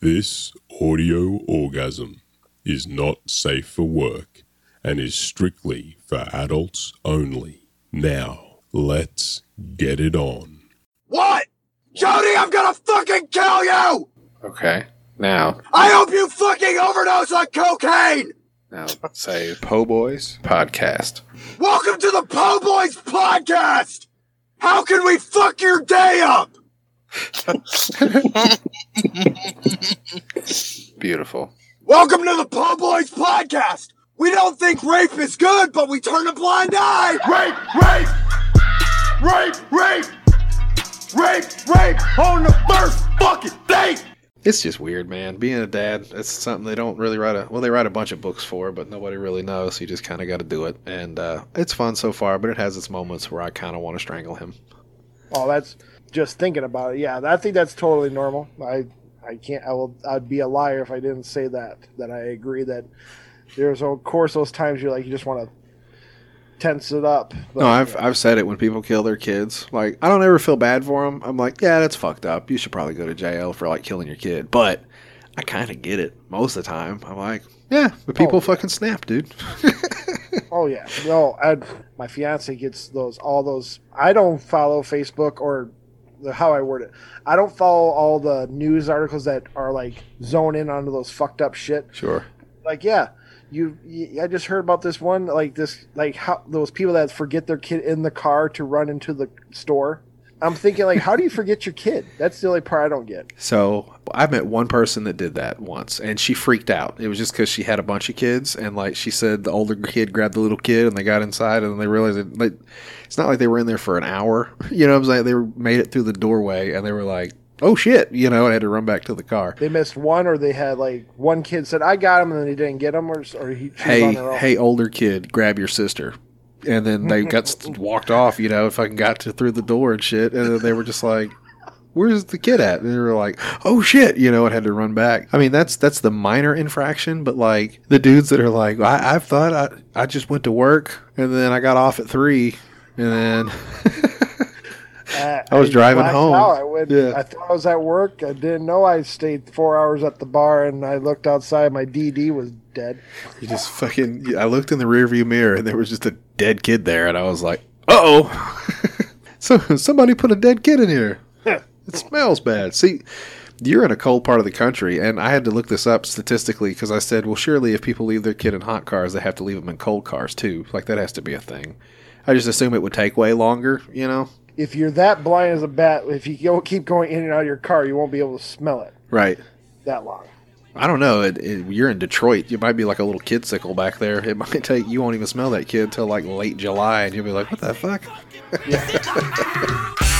This audio orgasm is not safe for work and is strictly for adults only. Now, let's get it on. What? Jody, I'm gonna fucking kill you! Okay. Now, I hope you fucking overdose on cocaine! now say Po Boys podcast. Welcome to the Po Boys podcast! How can we fuck your day up? Beautiful. Welcome to the Po Boys podcast! We don't think rape is good, but we turn a blind eye! Rape! Rape! Rape! Rape! Rape! Rape! On the first fucking date! It's just weird, man. Being a dad, it's something they don't really write a well, they write a bunch of books for, but nobody really knows. So you just kind of got to do it, and uh, it's fun so far. But it has its moments where I kind of want to strangle him. Oh, that's just thinking about it. Yeah, I think that's totally normal. I I can't. I will. I'd be a liar if I didn't say that. That I agree that there's of course those times you're like you just want to tense it up. But, No, I've I've said it when people kill their kids. Like I don't ever feel bad for them. I'm like, yeah, that's fucked up. You should probably go to jail for like killing your kid. But I kind of get it most of the time. I'm like, yeah, but oh, people Oh, yeah. fucking snap, dude. Oh yeah, no. I my fiance gets those all those. I don't follow Facebook or how I word it. I don't follow all the news articles that are like zone in onto those fucked up shit. sure. Like yeah. You, you, I just heard about this one, like this, like how those people that forget their kid in the car to run into the store. I'm thinking, like, how do you forget your kid? That's the only part I don't get. So I've met one person that did that once, and she freaked out. It was just because she had a bunch of kids, and like she said, the older kid grabbed the little kid, and they got inside, and they realized it, like it's not like they were in there for an hour. You know, what I'm saying they made it through the doorway, and they were like, "Oh shit!" You know, and had to run back to the car. They missed one, or they had like one kid said, "I got him," and then they didn't get him, or or he Hey, hey, older kid, grab your sister. And then they got walked off. You know, fucking got to through the door and shit, and then they were just like. Where's the kid at? And they were like, "Oh shit!" You know, and had to run back. I mean, that's that's the minor infraction, but like the dudes that are like, "I, I thought I, I just went to work and then I got off at three, and then Uh, I was driving home. I, went, Yeah. I thought I was at work. I didn't know I stayed four hours at the bar, and I looked outside. My DD was dead. you just fucking." I looked in the rearview mirror and there was just a dead kid there, and I was like, "Uh oh!" so somebody put a dead kid in here. It smells bad. See, you're in a cold part of the country, and I had to look this up statistically because I said, well, surely if people leave their kid in hot cars, they have to leave them in cold cars too. Like that has to be a thing. I just assume it would take way longer, you know? If you're that blind as a bat, if you go, keep going in and out of your car, you won't be able to smell it Right. that long. I don't know. It, it, you're in Detroit. You might be like a little kid sickle back there. It might take you won't even smell that kid till like late July, and you'll be like, "What the fuck?"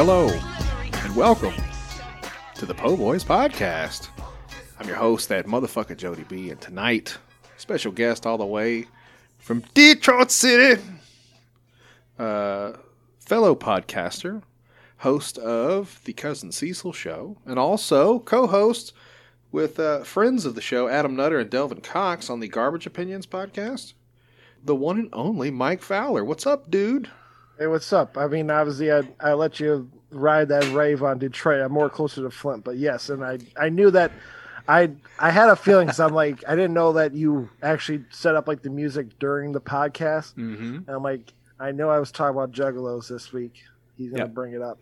Hello, and welcome to the Po Boys podcast. I'm your host, that motherfucker Jody B, and tonight, special guest all the way from Detroit City, uh, fellow podcaster, host of the Cousin Cecil Show, and also co-host with uh, friends of the show, Adam Nutter and Delvin Cox, on the Garbage Opinions podcast. The one and only Mike Fowler. What's up, dude? Hey, what's up? I mean, obviously, I I let you ride that rave on Detroit. I'm more closer to Flint, but yes, and I I knew that. I I had a feeling because I'm like I didn't know that you actually set up like the music during the podcast. Mm-hmm. And I'm like I know I was talking about Juggalos this week. He's gonna Yep. bring it up.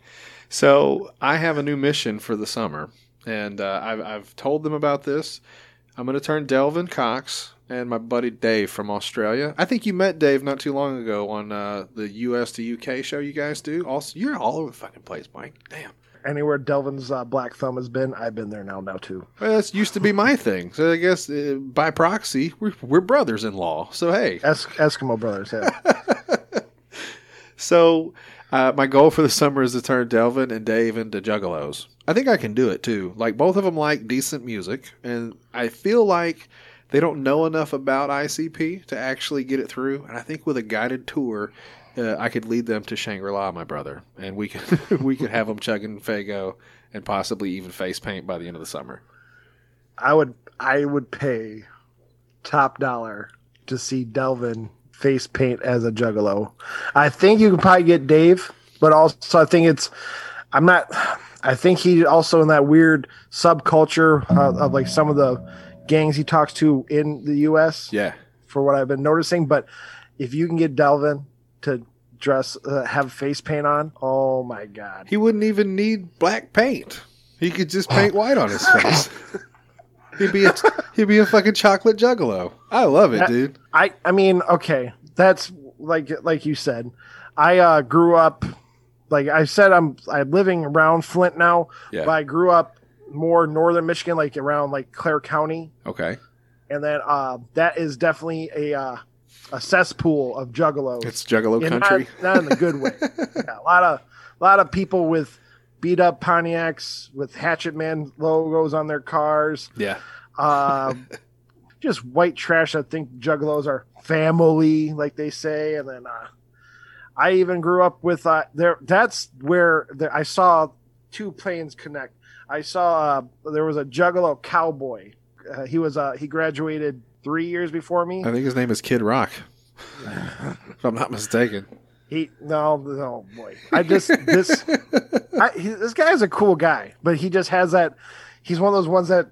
So I have a new mission for the summer, and uh, I've, I've told them about this. I'm going to turn Delvin Cox and my buddy Dave from Australia. I think you met Dave not too long ago on uh, the US to UK show you guys do. Also, you're all over the fucking place, Mike. Damn. Anywhere Delvin's uh, black thumb has been, I've been there now. Now too. Well, that's used to be my thing. So I guess uh, by proxy, we're, we're brothers in law. So hey. Es- Eskimo brothers. Yeah. So uh, my goal for the summer is to turn Delvin and Dave into juggalos. I think I can do it too. Like both of them like decent music, and I feel like they don't know enough about ICP to actually get it through. And I think with a guided tour, uh, I could lead them to Shangri La, my brother, and we could we could have them chugging Faygo and possibly even face paint by the end of the summer. I would I would pay top dollar to see Delvin face paint as a juggalo. I think you can probably get Dave, but also I think it's I'm not I think he also in that weird subculture uh, of like some of the gangs he talks to in the US Yeah, for what I've been noticing, but if you can get Delvin to dress uh, have face paint on, oh my god. he wouldn't even need black paint. He could just paint white on his face. he'd be a he'd be a fucking chocolate juggalo. I love it, That- dude. I I mean, okay, that's like like you said. I uh, grew up like I said I'm I'm living around Flint now, Yeah. but I grew up more northern Michigan, like around like Clare County, Okay. and then uh, that is definitely a uh, a cesspool of juggalos. It's Juggalo And country. not, not in the good way. yeah, a lot of a lot of people with beat up Pontiacs with Hatchet Man logos on their cars. Yeah. Uh, just white trash. I think juggalos are family, like they say. And then uh, I even grew up with uh, there. That's where the, I saw two planes connect. I saw uh, there was a juggalo cowboy. Uh, he was uh, he graduated three years before me. I think his name is Kid Rock. if I'm not mistaken. He no no boy. I just this I, he, this guy's a cool guy, but he just has that. He's one of those ones that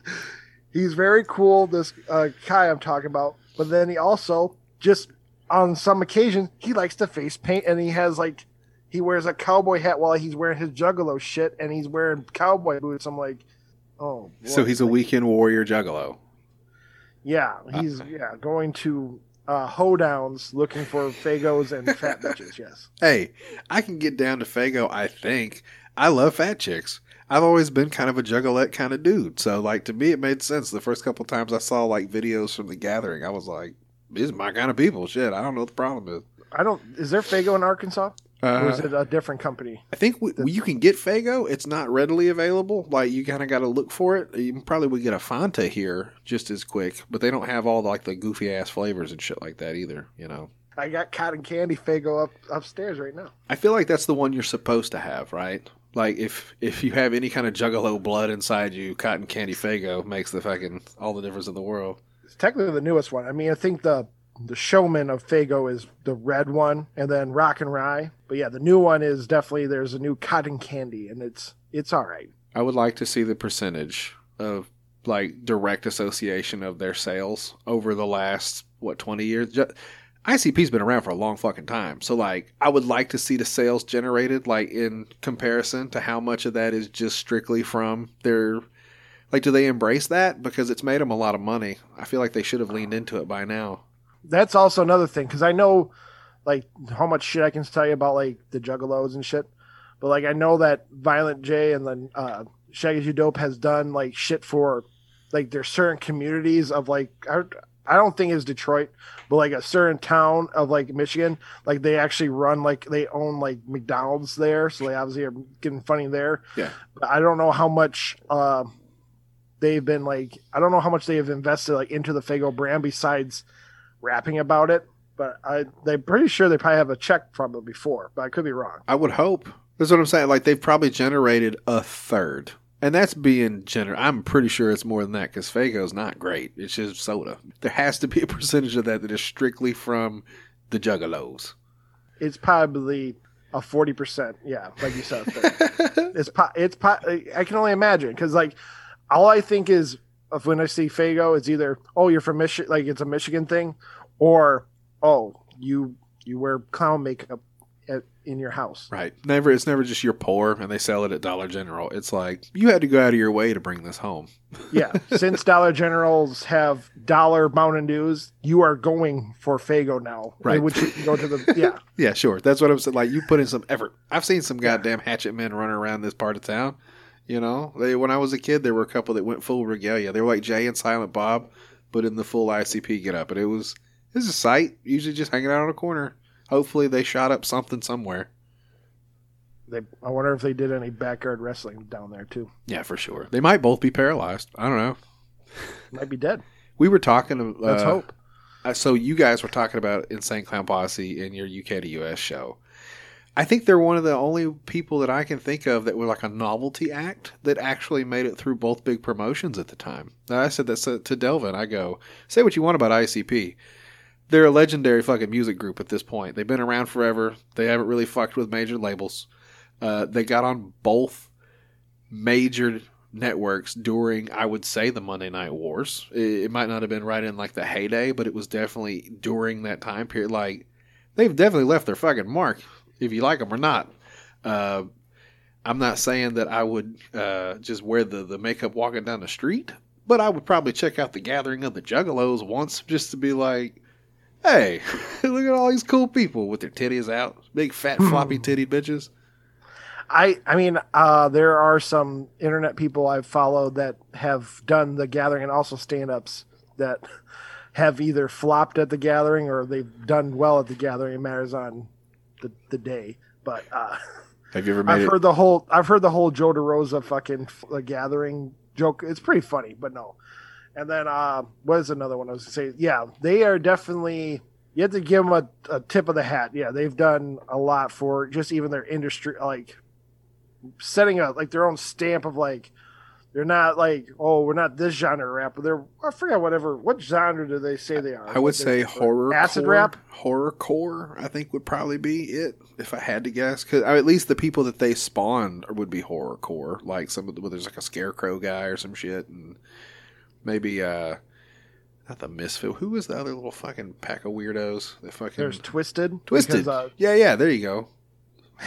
he's very cool. This uh, guy I'm talking about, but then he also just on some occasions he likes to face paint, and he has like he wears a cowboy hat while he's wearing his juggalo shit, and he's wearing cowboy boots. I'm like, oh, So he's a weekend warrior juggalo. yeah, he's yeah going to uh, hoedowns looking for Faygos and fat bitches. Yes. Hey, I can get down to Faygo, I think. I love fat chicks. I've always been kind of a juggalette kind of dude. So like to me it made sense. The first couple times I saw like videos from the gathering, I was like, these are my kind of people. Shit, I don't know what the problem is. I don't. Is there Faygo in Arkansas, or is Uh, it a different company? I think we, you can get Faygo. It's not readily available. Like you kind of got to look for it. You probably would get a Fanta here just as quick, but they don't have all like the goofy ass flavors and shit like that either. You know. I got cotton candy Faygo up upstairs right now. I feel like that's the one you're supposed to have, right? Like if if you have any kind of juggalo blood inside you, cotton candy Faygo makes the fucking all the difference in the world. It's technically the newest one. I mean, I think the the showman of Faygo is the red one, and then Rock and Rye. But yeah, the new one is definitely there's a new cotton candy, and it's it's all right. I would like to see the percentage of like direct association of their sales over the last what 20 years. Ju- ICP's been around for a long fucking time. So like I would like to see the sales generated like in comparison to how much of that is just strictly from their like do they embrace that because it's made them a lot of money. I feel like they should have leaned into it by now. That's also another thing because I know like how much shit I can tell you about like the Juggalos and shit, but like I know that Violent J and then uh, Shaggy Dope has done like shit for like there's certain communities of like I, I don't think it's Detroit, but like a certain town of like Michigan, like they actually run like they own like McDonald's there, so they obviously are getting funny there. Yeah. But I don't know how much uh, they've been like. I don't know how much they have invested like into the Faygo brand besides rapping about it. But I, they're pretty sure they probably have a check from it before, but I could be wrong. I would hope. That's what I'm saying. Like they've probably generated a third, and that's being generous. I'm pretty sure it's more than that because Faygo's not great. It's just soda. There has to be a percentage of that that is strictly from the Juggalos. It's probably a forty percent. Yeah, like you said, it's po- it's po- I can only imagine because like all I think is of when I see Faygo, it's either oh you're from Michigan, like it's a Michigan thing, or oh you you wear clown makeup at, in your house. Right. Never. It's never just you're poor and they sell it at Dollar General. It's like you had to go out of your way to bring this home. Yeah, since Dollar Generals have dollar Mountain Dews, you are going for Faygo now. Right. Which you can go to the yeah. Yeah, sure. That's what I'm saying. Like you put in some effort. I've seen some goddamn hatchet men running around this part of town. You know, they when I was a kid, there were a couple that went full regalia. They were like Jay and Silent Bob, but in the full ICP get up, and it was it was a sight. Usually just hanging out on a corner. Hopefully they shot up something somewhere. They, I wonder if they did any backyard wrestling down there too. Yeah, for sure. They might both be paralyzed. I don't know. Might be dead. We were talking. Uh, Let's hope. Uh, so you guys were talking about Insane Clown Posse in your UK to US show. I think they're one of the only people that I can think of that were like a novelty act that actually made it through both big promotions at the time. I said that to- to Delvin. I go, say what you want about ICP. They're a legendary fucking music group at this point. They've been around forever. They haven't really fucked with major labels. Uh, they got on both major networks during, I would say, the Monday Night Wars. It, it might not have been right in like the heyday, but it was definitely during that time period. Like they've definitely left their fucking mark, if you like them or not. Uh, I'm not saying that I would uh, just wear the, the makeup walking down the street, but I would probably check out the Gathering of the Juggalos once just to be like, hey, look at all these cool people with their titties out, big fat floppy titty bitches. I I mean, uh, there are some internet people I've followed that have done the gathering and also stand ups that have either flopped at the gathering or they've done well at the gathering. It matters on the, the day. But uh, Have you ever made I've it? heard the whole I've heard the whole Joe DeRosa fucking f- uh, gathering joke. It's pretty funny, but no. And then uh, what is another one I was gonna say? Yeah, they are definitely. You have to give them a, a tip of the hat. Yeah, they've done a lot for just even their industry, like setting up like their own stamp of like they're not like oh we're not this genre rap, but they're I forget whatever what genre do they say they are? I would say horror acid core, rap. Horror core, I think would probably be it if I had to guess. Because at least the people that they spawned would be horror core. Like some of the, there's like a scarecrow guy or some shit, and maybe uh, not the misfit. Who was the other little fucking pack of weirdos? The fucking There's Twiztid. Twiztid. because, uh, yeah, yeah. There you go.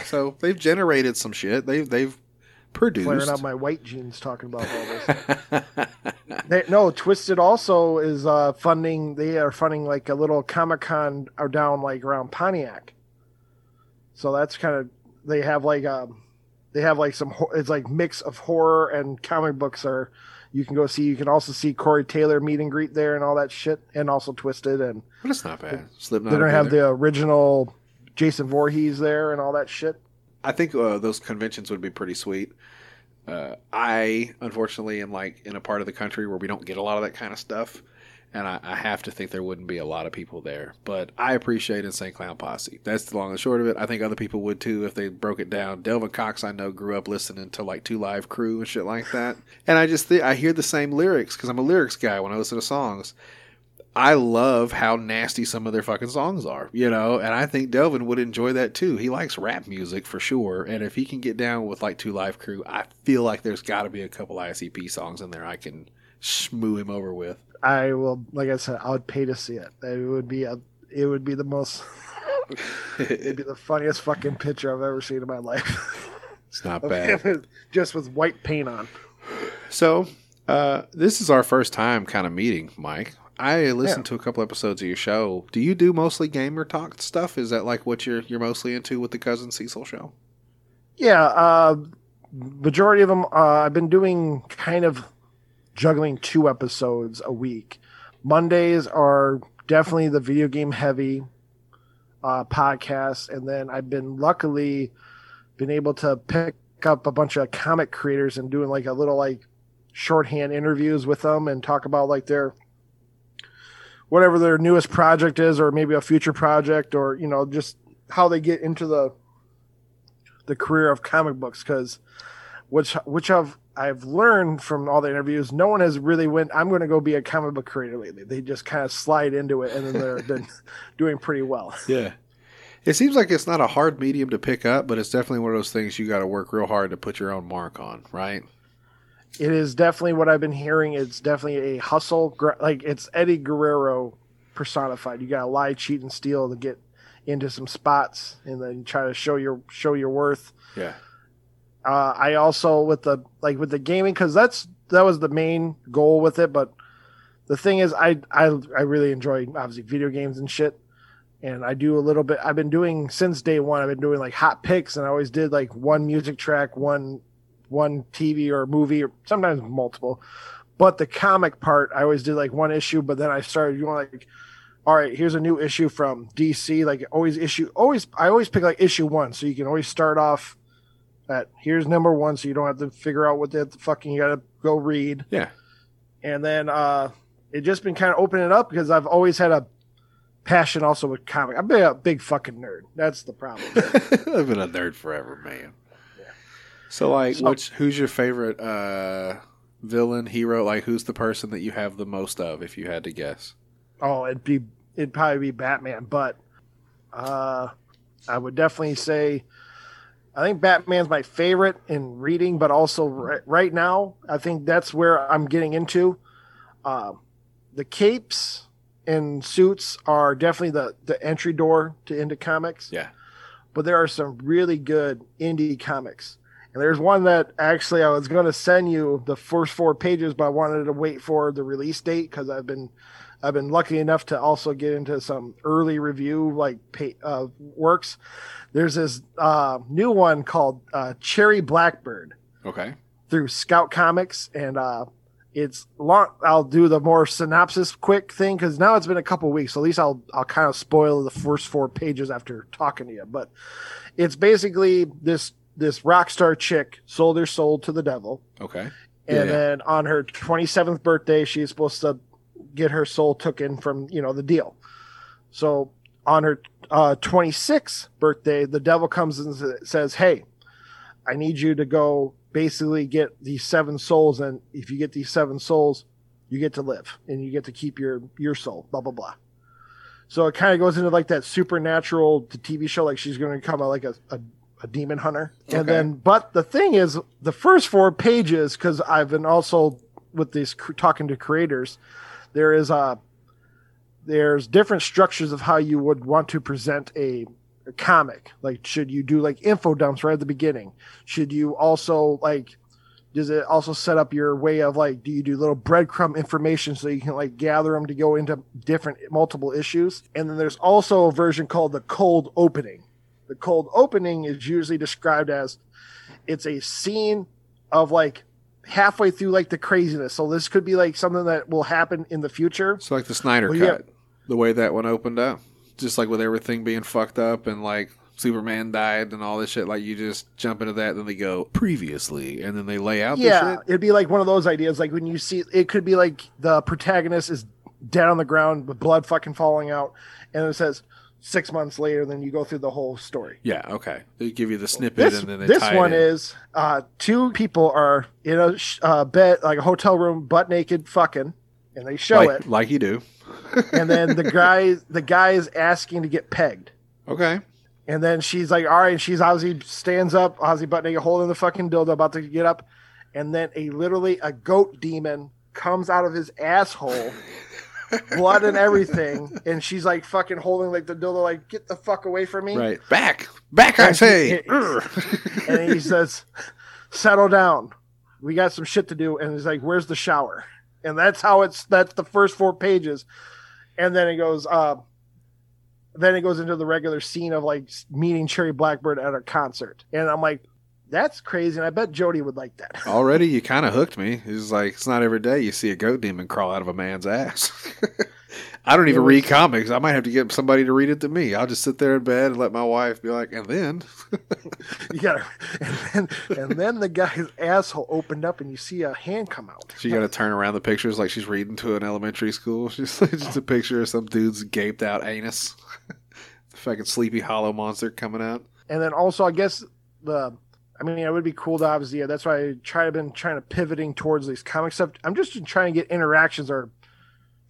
So they've generated some shit. They've they've produced. flaring out my white jeans talking about all this. They, no, Twiztid also is uh, funding. They are funding like a little Comic Con or down like around Pontiac. So that's kind of they have like um they have like some it's like mix of horror and comic books are you can go see. You can also see Corey Taylor meet and greet there and all that shit, and also Twiztid and but it's not bad. Slipknot. they're gonna have the original Jason Voorhees there and all that shit. I think uh, those conventions would be pretty sweet. Uh, I unfortunately am like in a part of the country where we don't get a lot of that kind of stuff, and I, I have to think there wouldn't be a lot of people there. But I appreciate Insane Clown Posse. That's the long and short of it. I think other people would too if they broke it down. Delvin Cox, I know, grew up listening to like Two Live Crew and shit like that, and I just think I hear the same lyrics because I'm a lyrics guy when I listen to songs. I love how nasty some of their fucking songs are, you know, and I think Delvin would enjoy that too. He likes rap music for sure, and if he can get down with like Two Live Crew, I feel like there's got to be a couple ICP songs in there I can shmoo him over with. I will, like I said, I would pay to see it. It would be a, it would be the most, it'd be the funniest fucking picture I've ever seen in my life. It's not bad. Just with white paint on. So, uh, this is our first time kind of meeting, Mike. I listened to a couple episodes of your show. Do you do mostly gamer talk stuff? Is that like what you're you're mostly into with the cousin Cecil show? Yeah, uh, majority of them. Uh, I've been doing kind of juggling two episodes a week. Mondays are definitely the video game heavy uh, podcast, and then I've been luckily been able to pick up a bunch of comic creators and doing like a little like shorthand interviews with them and talk about like their whatever their newest project is or maybe a future project or you know just how they get into the the career of comic books because which which I've I've learned from all the interviews, no one has really went. I'm going to go be a comic book creator lately. They just kind of slide into it, and then they're been doing pretty well. Yeah. It seems like it's not a hard medium to pick up, but it's definitely one of those things you got to work real hard to put your own mark on, right? It is definitely what I've been hearing. It's definitely a hustle, like it's Eddie Guerrero personified. You got to lie, cheat, and steal to get into some spots and then try to show your show your worth. Yeah. Uh, I also with the like with the gaming because that's that was the main goal with it. But the thing is, I I I really enjoy obviously video games and shit, and I do a little bit. I've been doing since day one. I've been doing like hot picks, and I always did like one music track, one one TV or movie, or sometimes multiple. But the comic part, I always did like one issue, but then I started doing like all right, here's a new issue from DC. Like always issue always I always pick like issue one. So you can always start off at here's number one, so you don't have to figure out what the fucking you gotta go read. Yeah. And then uh it just been kind of opening it up because I've always had a passion also with comic. I've been a big fucking nerd. That's the problem. I've been a nerd forever, man. So like So- which who's your favorite uh villain, hero? Like who's the person that you have the most of if you had to guess? oh, it'd be it'd probably be Batman, but uh I would definitely say I think Batman's my favorite in reading, but also right, right now, I think that's where I'm getting into. Um, the capes and suits are definitely the, the entry door to into comics. Yeah. But there are some really good indie comics. And there's one that actually I was going to send you the first four pages, but I wanted to wait for the release date because I've been I've been lucky enough to also get into some early review like pay, uh, works. There's this uh, new one called uh, Cherry Blackbird Okay. through Scout Comics, and uh, it's long. I'll do the more synopsis quick thing because now it's been a couple weeks. So at least I'll I'll kind of spoil the first four pages after talking to you. But it's basically this this rock star chick sold her soul to the devil, Okay. and Yeah. then on her 27th birthday, she's supposed to get her soul taken from you know the deal. So on her uh, 26th birthday, the devil comes and says, "Hey, I need you to go basically get these seven souls, and if you get these seven souls, you get to live and you get to keep your your soul." Blah blah blah. So it kind of goes into like that supernatural TV show, like she's going to become a, like a, a a demon hunter, and then but the thing is, the first four pages because I've been also with these cr- talking to creators, there is a there's different structures of how you would want to present a, a comic. Like, should you do like info dumps right at the beginning? Should you also like? Does it also set up your way of like? Do you do little breadcrumb information so you can like gather them to go into different multiple issues? And then there's also a version called the cold opening. The cold opening is usually described as it's a scene of like halfway through like the craziness. So this could be like something that will happen in the future. So like the Snyder Well, yeah. cut, the way that one opened up, just like with everything being fucked up and like Superman died and all this shit. Like you just jump into that, then they go previously, and then they lay out yeah, it'd be like one of those ideas. Like when you see, it could be like the protagonist is dead on the ground with blood fucking falling out, and it says six months later. Then you go through the whole story. Yeah, okay. They give you the snippet, This and then they this one is uh, two people are in a sh- uh, bed, like a hotel room, butt naked, fucking, and they show like, it, like you do. and then the guy the guy is asking to get pegged. Okay. And then she's like, all right. And she's Ozzy stands up, Ozzy butt naked, holding the fucking dildo, about to get up. And then a literally a goat demon comes out of his asshole, blood and everything. And she's like fucking holding like the dildo, like, get the fuck away from me. Right. Back. Back, I And say. he- And he says, settle down. We got some shit to do. And he's like, where's the shower? And that's how it's, that's the first four pages. And then it goes, uh, then it goes into the regular scene of like meeting Cherry Blackbird at a concert. And I'm like, that's crazy. And I bet Jody would like that. Already, you kind of hooked me. It's like it's not every day you see a goat demon crawl out of a man's ass. I don't even read comics. I might have to get somebody to read it to me. I'll just sit there in bed and let my wife be like, and then You gotta, and then, and then the guy's asshole opened up and you see a hand come out. she got to turn around the pictures like she's reading to an elementary school. She's just a picture of some dude's gaped out anus. the fucking sleepy hollow monster coming out. And then also, I guess the, I mean, it would be cool to obviously. Yeah, that's why I try. I've been trying to pivoting towards these comic stuff. I'm just trying to get interactions or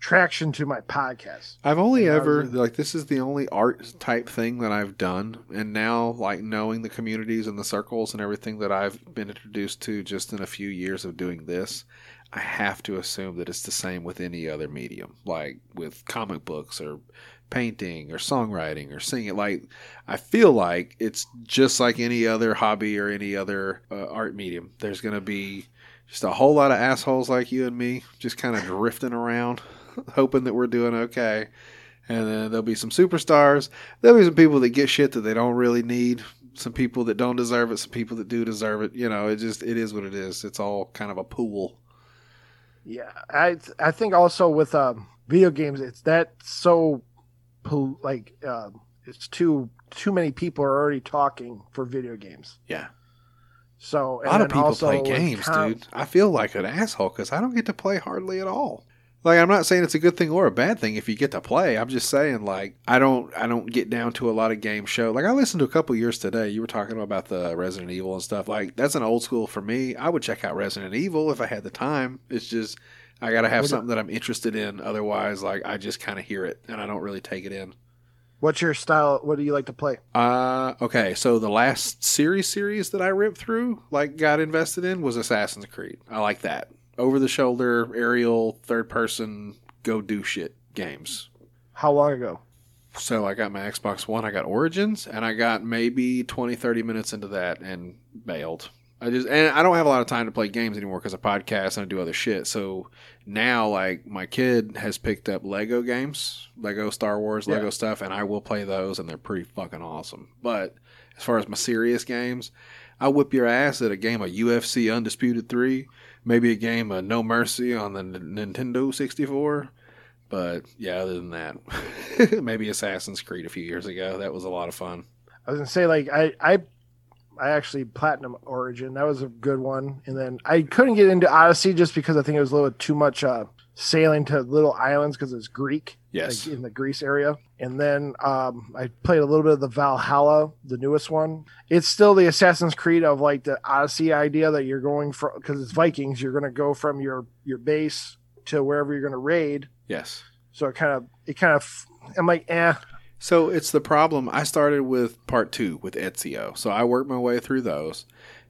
traction to my podcast. I've only Yeah, ever like this is the only art type thing that I've done, and now like knowing the communities and the circles and everything that I've been introduced to just in a few years of doing this, I have to assume that it's the same with any other medium, like with comic books or painting or songwriting or singing. Like, I feel like it's just like any other hobby or any other uh, art medium. There's going to be just a whole lot of assholes like you and me just kind of drifting around, hoping that we're doing okay. And then there'll be some superstars. There'll be some people that get shit that they don't really need. Some people that don't deserve it. Some people that do deserve it. You know, it just it is what it is. It's all kind of a pool. Yeah, I I think also with um, video games, it's that so like um, it's too too many people are already talking for video games. Yeah. So A lot of people play games, com- dude. I feel like an asshole because I don't get to play hardly at all. Like I'm not saying it's a good thing or a bad thing if you get to play. I'm just saying like I don't I don't get down to a lot of game show. Like I listened to a couple years today. You were talking about the Resident Evil and stuff. Like that's an old school for me. I would check out Resident Evil if I had the time. It's just I got to have something that I'm interested in. Otherwise, like I just kind of hear it and I don't really take it in. What's your style? What do you like to play? Uh, okay. So the last series series that I ripped through, like got invested in, was Assassin's Creed. I like that over the shoulder, aerial, third person, go do shit games. How long ago? So I got my Xbox One, I got Origins, and I got maybe 20, 30 minutes into that and bailed. I just and I don't have a lot of time to play games anymore because I podcast and I do other shit. So now, like my kid has picked up Lego games, Lego Star Wars, Lego Yeah. stuff, and I will play those, and they're pretty fucking awesome. But as far as my serious games, I whip your ass at a game of UFC Undisputed Three, maybe a game of No Mercy on the N- Nintendo sixty four. But yeah, other than that, maybe Assassin's Creed a few years ago. That was a lot of fun. I was gonna say like I I I actually platinum Origin. That was a good one. And then I couldn't get into Odyssey just because I think it was a little too much uh, sailing to little islands because it's Greek. Yes. like in the Greece area. And then um, I played a little bit of the Valhalla, the newest one. It's still the Assassin's Creed of like the Odyssey idea that you're going from because it's Vikings. You're going to go from your your base to wherever you're going to raid. Yes. So it kind of it kind of I'm like eh. So it's the problem. I started with part two with Ezio. So I worked my way through those.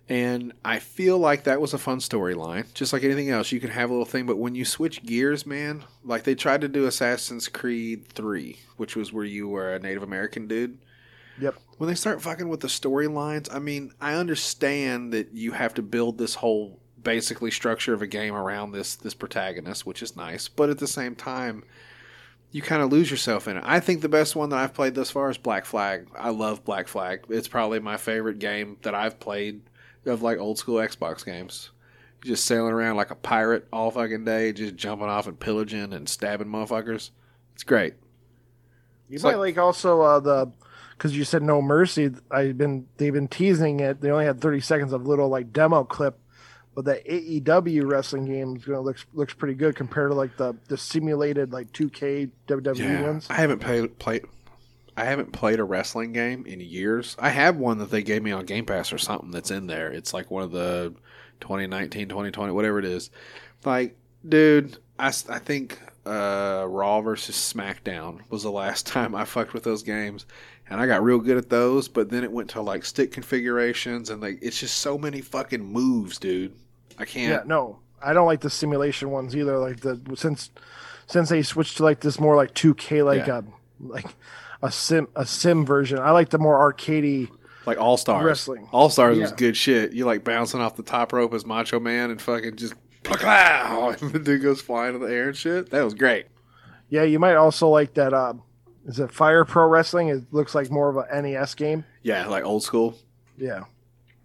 And I feel like that was a fun storyline. Just like anything else, you can have a little thing. But when you switch gears, man, like they tried to do Assassin's Creed 3, which was where you were a Native American dude. Yep. When they start fucking with the storylines, I mean, I understand that you have to build this whole basically structure of a game around this this protagonist, which is nice. But at the same time, you kind of lose yourself in it. I think the best one that I've played thus far is Black Flag. I love Black Flag. It's probably my favorite game that I've played of like old school Xbox games. Just sailing around like a pirate all fucking day, just jumping off and pillaging and stabbing motherfuckers. It's great. You It's might like- like, also uh, the because you said no mercy. I've been they've been teasing it. They only had 30 seconds of little like demo clip, but the AEW wrestling game is gonna looks looks pretty good compared to like the the simulated like 2K WWE ones. I haven't played played. I haven't played a wrestling game in years. I have one that they gave me on Game Pass or something that's in there. It's like one of the 2019, 2020, whatever it is. Like, dude, I, I think uh, Raw versus SmackDown was the last time I fucked with those games. And I got real good at those, but then it went to like stick configurations and like it's just so many fucking moves, dude. I can't. Yeah, no, I don't like the simulation ones either. Like the since since they switched to like this more like 2K like Yeah. a like a sim a sim version. I like the more arcadey. Like All Stars. Wrestling. All Stars was good shit. You like bouncing off the top rope as Macho Man and fucking just and the dude goes flying in the air and shit. That was great. Yeah, you might also like that. Uh, is it Fire Pro Wrestling? It looks like more of a NES game. Yeah, like old school. Yeah.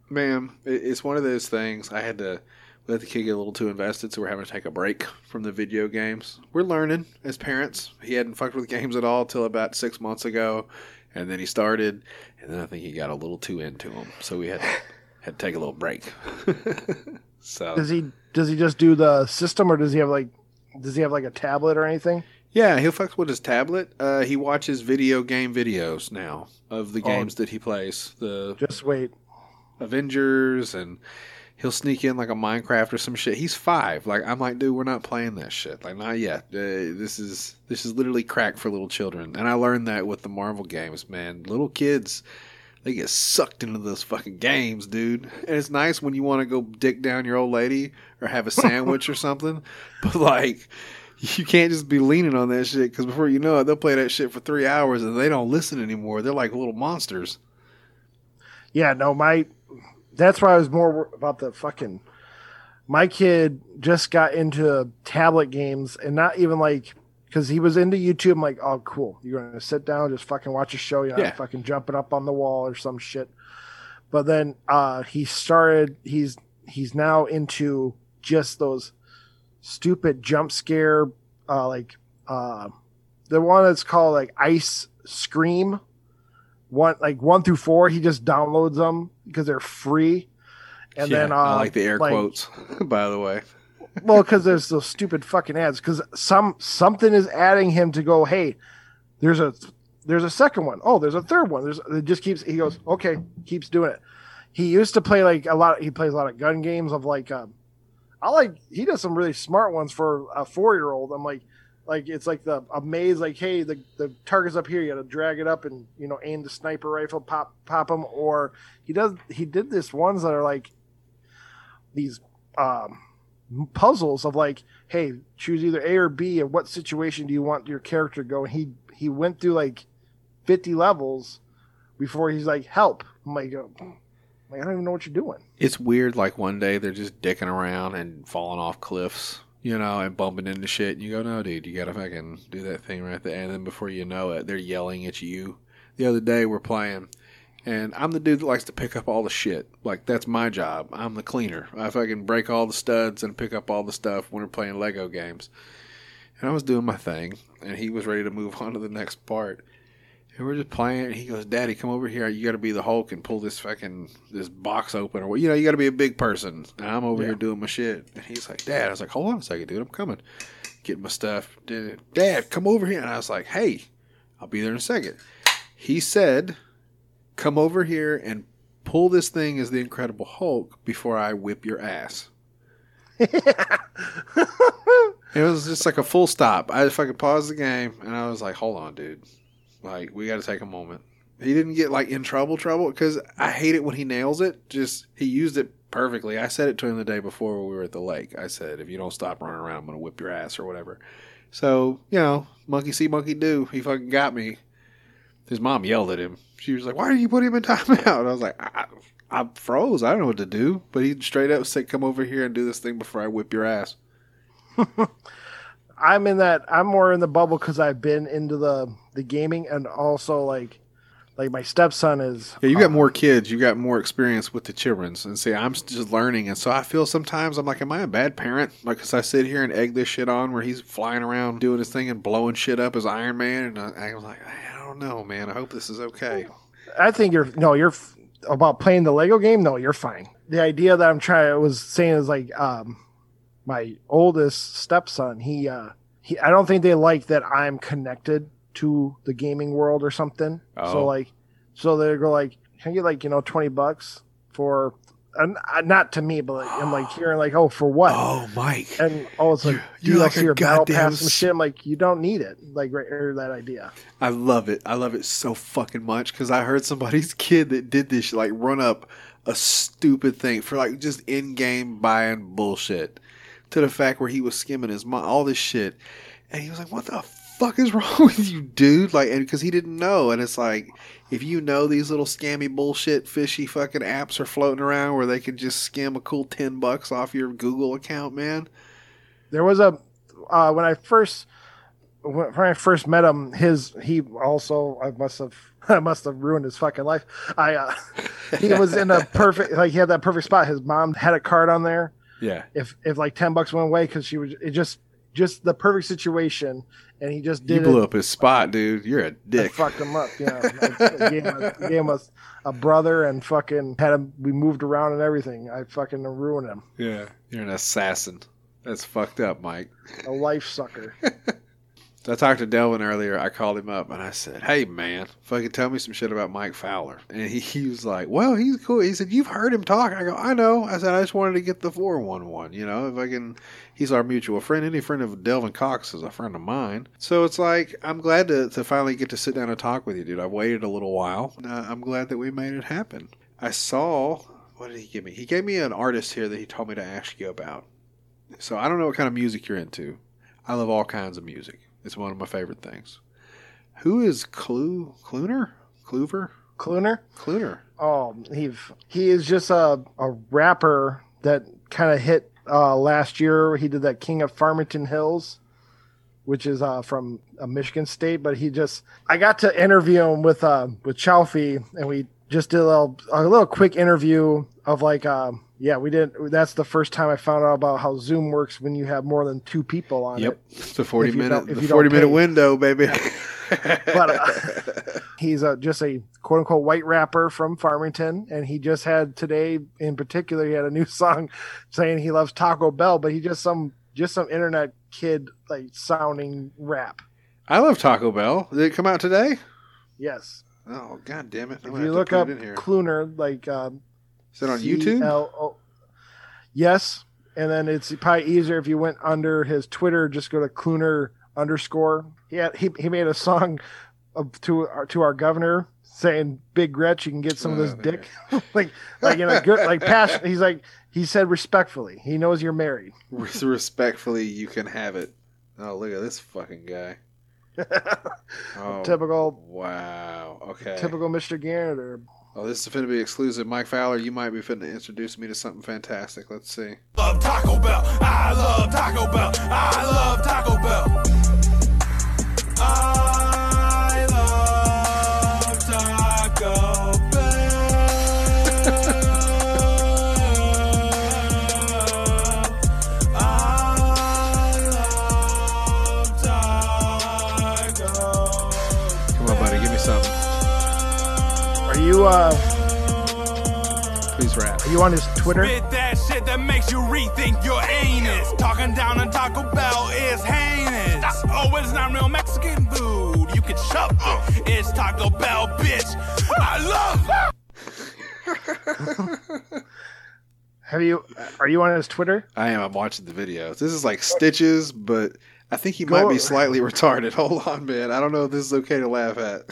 Man, it's one of those things. I had to let the kid get a little too invested, so we're having to take a break from the video games. We're learning as parents. He hadn't fucked with games at all till about six months ago, and then he started, and then I think he got a little too into them, so we had to, had to take a little break. so Does he does he just do the system or does he have like does he have like a tablet or anything? Yeah, he'll fuck with his tablet. Uh, he watches video game videos now of the Oh. games that he plays, the Just wait. Avengers, and he'll sneak in like a Minecraft or some shit. He's five. Like I'm like, dude, we're not playing that shit. Like not yet. Uh, this is this is literally crack for little children. And I learned that with the Marvel games, man. Little kids. They get sucked into those fucking games, dude. And it's nice when you want to go dick down your old lady or have a sandwich or something. But like, you can't just be leaning on that shit because before you know it, they'll play that shit for three hours and they don't listen anymore. They're like little monsters. Yeah, no, my that's why I was more about the fucking. My kid just got into tablet games and not even like because he was into YouTube. I'm like, oh, cool. You're gonna sit down, just fucking watch a show. You're not Yeah. fucking jumping up on the wall or some shit. But then uh, he started. He's he's now into just those stupid jump scare, uh, like uh, the one that's called like Ice Scream. One like one through four he just downloads them because they're free. And Yeah, then uh, I like the air quotes, by the way. well because there's those stupid fucking ads because some something is adding him to go hey there's a there's a second one. Oh there's a third one. There's it just keeps he goes okay keeps doing it. He used to play like a lot he plays a lot of gun games of like um i like he does some really smart ones for a four year old i'm like like it's like the a maze like hey the the target's up here. You gotta drag it up and you know aim the sniper rifle pop pop them or he does he did this ones that are like these um puzzles of like hey choose either a or b and what situation do you want your character to go? And he he went through like 50 levels before he's like help. I'm like, uh, like i don't even know what you're doing It's weird. Like one day they're just dicking around and falling off cliffs, you know, and bumping into shit. And you go, no, dude, you gotta fucking do that thing right there. And then before you know it, they're yelling at you. The other day we're playing, and I'm the dude that likes to pick up all the shit. Like that's my job. I'm the cleaner. I fucking break all the studs and pick up all the stuff when we're playing Lego games. And I was doing my thing, and he was ready to move on to the next part. And we're just playing. And he goes, "Daddy, come over here. You got to be the Hulk and pull this fucking this box open, or what? You know, you got to be a big person." And I'm over Yeah. here doing my shit. And he's like, "Dad," I was like, "Hold on a second, dude. I'm coming. Getting my stuff. Dad, Dad, come over here." And I was like, "Hey, I'll be there in a second. He said, "Come over here and pull this thing as the Incredible Hulk before I whip your ass." It was just like a full stop. I fucking paused the game and I was like, hold on, dude. Like, we got to take a moment. He didn't get like in trouble, trouble, because I hate it when he nails it. Just, he used it perfectly. I said it to him the day before when we were at the lake. I said, if you don't stop running around, I'm going to whip your ass or whatever. So, you know, monkey see, monkey do. He fucking got me. His mom yelled at him. She was like, why did you put him in timeout? And I was like, I, I froze. I don't know what to do. But he straight up said, come over here and do this thing before I whip your ass. I'm in that. I'm more in the bubble because I've been into the the gaming and also like like my stepson is. Yeah, you got more kids. You got more experience with the childrens. And see, I'm just learning. And so I feel sometimes I'm like, am I a bad parent? Like, because I sit here and egg this shit on where he's flying around doing his thing and blowing shit up as Iron Man. And I, I was like, I don't know, man. I hope this is okay. I think you're no, you're about playing the Lego game. No, you're fine. The idea that I'm trying I was saying is like um my oldest stepson. He uh he I don't think they like that I'm connected to the gaming world or something. Oh. So like so they go like, can I get like you know twenty bucks for. And uh, not to me, but like, I'm like hearing like, oh, for what? Oh, Mike. And oh, it's like You're- you're like a or battle pass some shit. I'm like, you don't need it. Like, right, or that idea. I love it. I love it so fucking much because I heard somebody's kid that did this, like, run up a stupid thing for, like, just in game buying bullshit to the fact where he was skimming his mom, all this shit. And he was like, what the fuck is wrong with you, dude? Like, and because he didn't know. And it's like, if you know these little scammy bullshit, fishy fucking apps are floating around where they can just skim a cool 10 bucks off your Google account, man. There was a uh, when I first when when I first met him. His he also I must have I must have ruined his fucking life. I uh, he was in a perfect like he had that perfect spot. His mom had a card on there. Yeah. If if like ten bucks went away because she was it just just the perfect situation, and he just You did blew it. up his spot, dude. You're a dick. fucked him up. Yeah, I gave, him a, gave him a, a brother and fucking had him. We moved around and everything. I fucking ruined him. Yeah. You're an assassin. That's fucked up, Mike. A life sucker. I talked to Delvin earlier. I called him up and I said, "Hey man, fucking tell me some shit about Mike Fowler." And he, he was like, "Well, he's cool." He said, "You've heard him talk." I go, "I know." I said, "I just wanted to get the four one one. You know, if I can." He's our mutual friend. Any friend of Delvin Cox is a friend of mine. So it's like I'm glad to, to finally get to sit down and talk with you, dude. I've waited a little while. Uh, I'm glad that we made it happen. I saw what did he give me? He gave me an artist here that he told me to ask you about. So I don't know what kind of music you're into. I love all kinds of music. It's one of my favorite things. Who is Clue Cluner? Clover? Cluner. Cluner. Oh, he he is just a a rapper that kind of hit uh, last year. He did that King of Farmington Hills, which is uh, from uh, Michigan State. But he just I got to interview him with uh, with Chalfie, and we just did a little a little quick interview of like um, yeah we didn't. That's the first time I found out about how Zoom works when you have more than two people on Yep. it. It's the 40 minute the 40 minute window, baby. but uh, he's a, just a quote unquote white rapper from Farmington, and he just had today in particular he had a new song saying he loves Taco Bell, but he just some just some internet kid like sounding rap. I love Taco Bell. Did it come out today? Yes, Oh god damn it. I'm if you look up it in here. Clooner, like um, Is it on YouTube? C-L-O- Yes, and then it's probably easier if you went under his Twitter. Just go to Clooner underscore. Yeah, he he made a song of, to our, to our governor saying, "Big Gretch, you can get some of this Oh, dick." like like in a good like passion. He's like he said respectfully. He knows you're married. Respectfully, you can have it. Oh, look at this fucking guy. Oh, typical Wow. Okay. typical Mr. Garrett or Oh, this is to be exclusive. Mike Fowler, you might be to introduce me to something fantastic. Let's see. love Taco Bell. I love Taco Bell. I love Taco Bell. You uh Please rap. are you on his Twitter? Spit that shit that makes you rethink your anus. Talking down on Taco Bell is heinous. Oh, it's not real Mexican food. You can shove it. It's Taco Bell, bitch. I love Have you are you on his Twitter? I am. I'm watching the videos. This is like Stitches, but I think he Go- might be slightly retarded. Hold on, man. I don't know if this is okay to laugh at.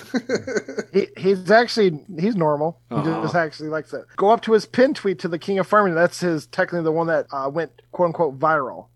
He, he's actually he's normal. He Uh-huh. just actually likes that. Go up to his pin tweet to the King of Farming. That's his technically the one that uh, went quote unquote viral.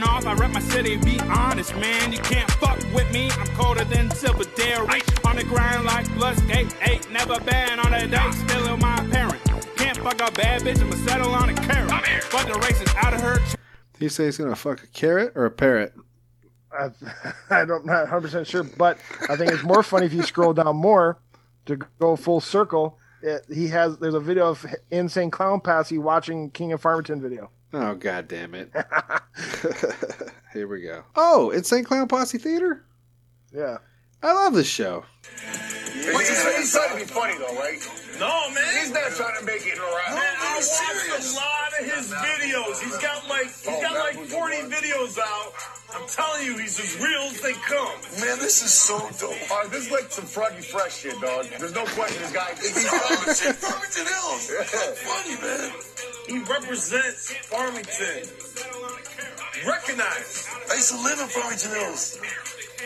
Farmington. Second off, I rep my city. Be honest, man. You can't fuck with me. I'm colder than silver dairy. On the grind like plus eight eight. Never been on a date. Still with my parents. Can't fuck a bad bitch. I'ma settle on a carrot. I'm here. Fuck the racist out of her. he say he's gonna fuck a carrot or a parrot. I, I don't not 100 percent sure, but I think it's more funny if you scroll down more to go full circle. It, he has there's a video of insane clown posse watching King of Farmington video. Oh god damn it! Here we go. Oh, it's Insane Clown Posse Theater. Yeah, I love this show. But he's, he's trying to be funny though, right? No, man. He's not trying to make it around. Man, I watched a lot of his videos. He's got like he's got like 40 videos out. I'm telling you, he's as real as they come. Man, this is so dope. Uh, this is like some Froggy Fresh shit, dog. There's no question this guy. He's Farmington, Farmington Hills. Funny, man. He represents Farmington. Recognize. I used to live in Farmington Hills.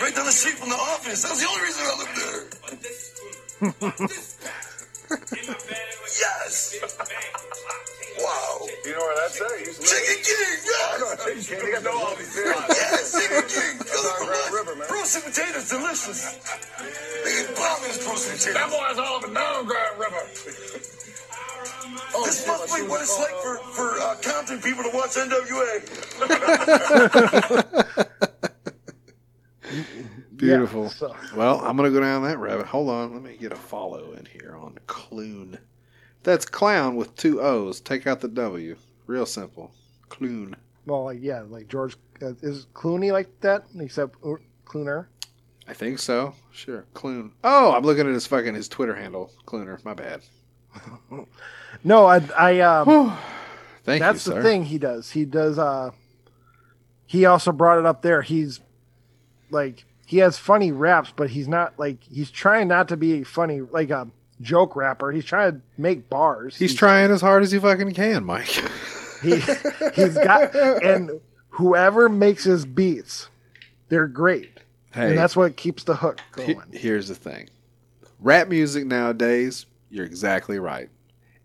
Right down the street from the office. That was the only reason I lived there. yes. wow. You know where that's at? Chicken King, yes. Chicken King. They got no office there. Yes, Chicken King. Go Grand River, man. Roasted potatoes, delicious. They get bomb his roasted potatoes. That boy's all up and down Grand River. Oh, this must be what it's like for, for uh, Compton people to watch NWA. Beautiful. so- Well, I'm gonna go down that rabbit. Hold on, let me get a follow in here on Cloon. That's clown with two O's. Take out the W. Real simple. Cloon. well, like yeah, like George uh, is Clooney like that, except uh, Clooner. I think so. Sure. Cloon. Oh, I'm looking at his fucking his Twitter handle. Clooner. My bad. No, I, I um, Thank you. that's you, the sir. thing he does. He does. uh He also brought it up there. He's like he has funny raps, but he's not like he's trying not to be funny like a joke rapper. He's trying to make bars. He's trying as hard as he fucking can, Mike. He he's got and whoever makes his beats, they're great. Hey, And that's what keeps the hook he- going. here's the thing. Rap music nowadays, you're exactly right.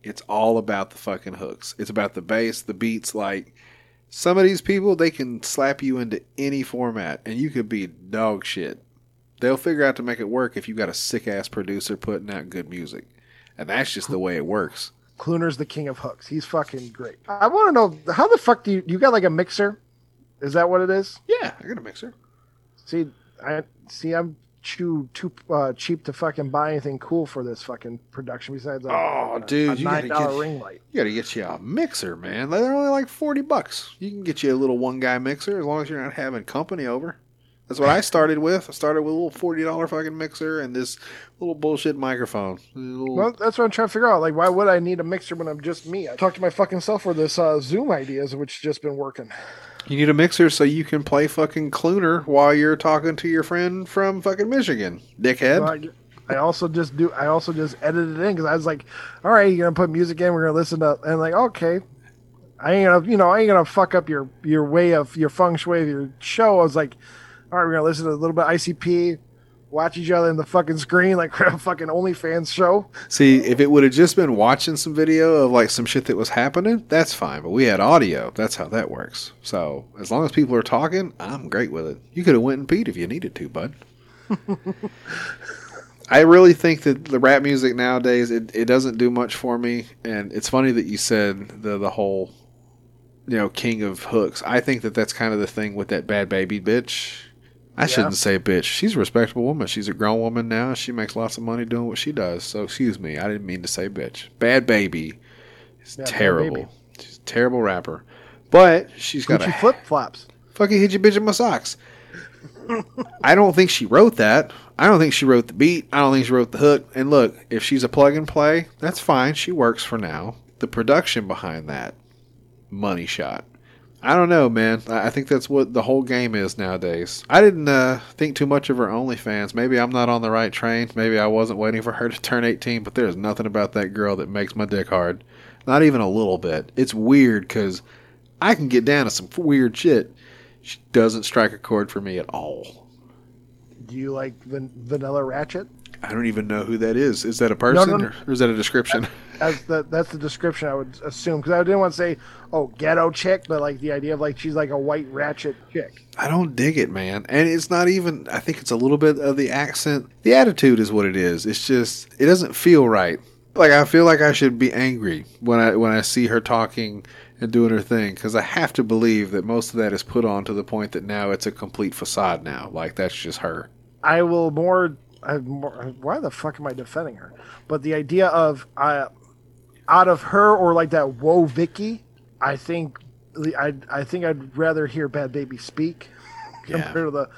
It's all about the fucking hooks. It's about the bass, the beats. Like some of these people, they can slap you into any format, and you could be dog shit. They'll figure out to make it work if you got a sick ass producer putting out good music, and that's just the way it works. Clooner's the king of hooks. He's fucking great. I want to know how the fuck do you you got like a mixer? Is that what it is? Yeah, I got a mixer. See, I see. I'm too too uh, cheap to fucking buy anything cool for this fucking production. Besides, a, Oh, a- dude, a you gotta nine dollar get- ring light. You got to get you a mixer, man. They're only like forty bucks. You can get you a little one guy mixer as long as you're not having company over. That's what I started with. I started with a little forty dollar fucking mixer and this little bullshit microphone. Little- Well, that's what I'm trying to figure out. Like, why would I need a mixer when I'm just me? I talked to my fucking self for this uh, Zoom ideas, which just been working. You need a mixer so you can play fucking Clooner while you're talking to your friend from fucking Michigan, dickhead. I, I also just do. I also just edited it in because I was like, all right, you're gonna put music in. We're gonna listen to, and like, okay, I ain't gonna, you know, I ain't gonna fuck up your your way of your feng shui of your show. I was like, all right, we're gonna listen to a little bit of ICP, watch each other in the fucking screen like we're a fucking OnlyFans show. See, if it would have just been watching some video of like some shit that was happening, that's fine. But we had audio. That's how that works. So as long as people are talking, I'm great with it. You could have went and peed if you needed to, bud. I really think that the rap music nowadays it, it doesn't do much for me. And it's funny that you said the the whole you know king of hooks. I think that that's kind of the thing with that Bhad Bhabie bitch. I shouldn't say bitch. She's a respectable woman. She's a grown woman now. She makes lots of money doing what she does. So excuse me, I didn't mean to say bitch. Bhad Bhabie is Yeah, terrible. Baby. She's a terrible rapper. But she's got a flip flops. fucking hit you bitch in my socks. I don't think she wrote that. I don't think she wrote the beat. I don't think she wrote the hook. And look, if she's a plug and play, that's fine. She works for now. The production behind that, money shot. I don't know, man. I think that's what the whole game is nowadays. I didn't uh, think too much of her OnlyFans. Maybe I'm not on the right train. Maybe I wasn't waiting for her to turn 18. But there's nothing about that girl that makes my dick hard. Not even a little bit. It's weird because I can get down to some weird shit. She doesn't strike a chord for me at all. Do you like van- Vanilla Ratchet? I don't even know who that is. Is that a person no, no. Or, or is that a description? That's the that's the description I would assume because I didn't want to say oh ghetto chick, but like the idea of like she's like a white ratchet chick. I don't dig it, man. And it's not even, I think it's a little bit of the accent. The attitude is what it is. It's just, it doesn't feel right. Like, I feel like I should be angry when I, when I see her talking and doing her thing because I have to believe that most of that is put on to the point that now it's a complete facade now. Like, that's just her. I will more. I more. Why the fuck am I defending her? But the idea of uh, out of her or like that Woah Vicky, I think I I think I'd rather hear Bhad Bhabie speak Yeah. compared to the,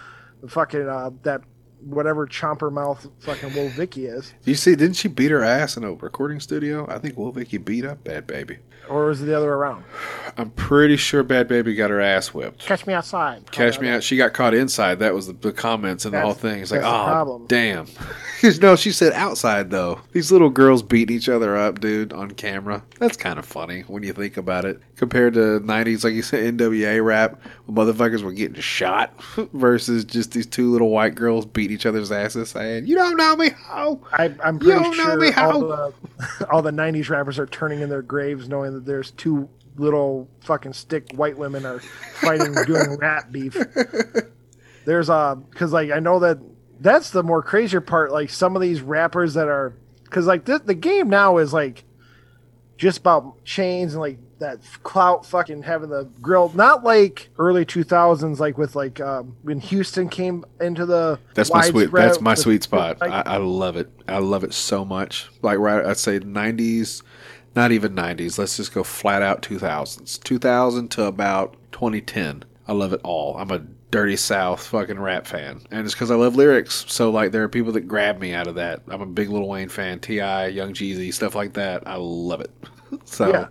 the fucking uh, that whatever chomper mouth fucking Woah Vicky is. You see, didn't she beat her ass in a recording studio? I think Woah Vicky beat up Bhad Bhabie. Or was it the other way around? I'm pretty sure Bhad Bhabie got her ass whipped. Catch me outside. Catch me out. She got caught inside. That was the, the comments and the whole thing. It's like, oh, problem." damn. no, she said outside though. These little girls beating each other up, dude, on camera. That's kind of funny when you think about it. Compared to '90s, like you said, NWA rap, motherfuckers were getting shot, versus just these two little white girls beating each other's asses, saying, "You don't know me, ho." I, I'm You don't know me sure how. all the, all the '90s rappers are turning in their graves, knowing that there's two little fucking stick white women are fighting, doing rap beef. There's uh, because like I know that that's the more crazier part. Like some of these rappers that are, because like the the game now is like just about chains and like that clout fucking having the grill not like early 2000s like with like um when houston came into the That's my sweet. That's my sweet spot. like- I, I love it. I love it so much. Like right, I'd say '90s, not even '90s. Let's just go flat out 2000s. 2000 to about 2010. I love it all. I'm a dirty South fucking rap fan, and it's because I love lyrics. So like, there are people that grab me out of that. I'm a big Lil Wayne fan. T.I., Young Jeezy, stuff like that. I love it. So Yeah.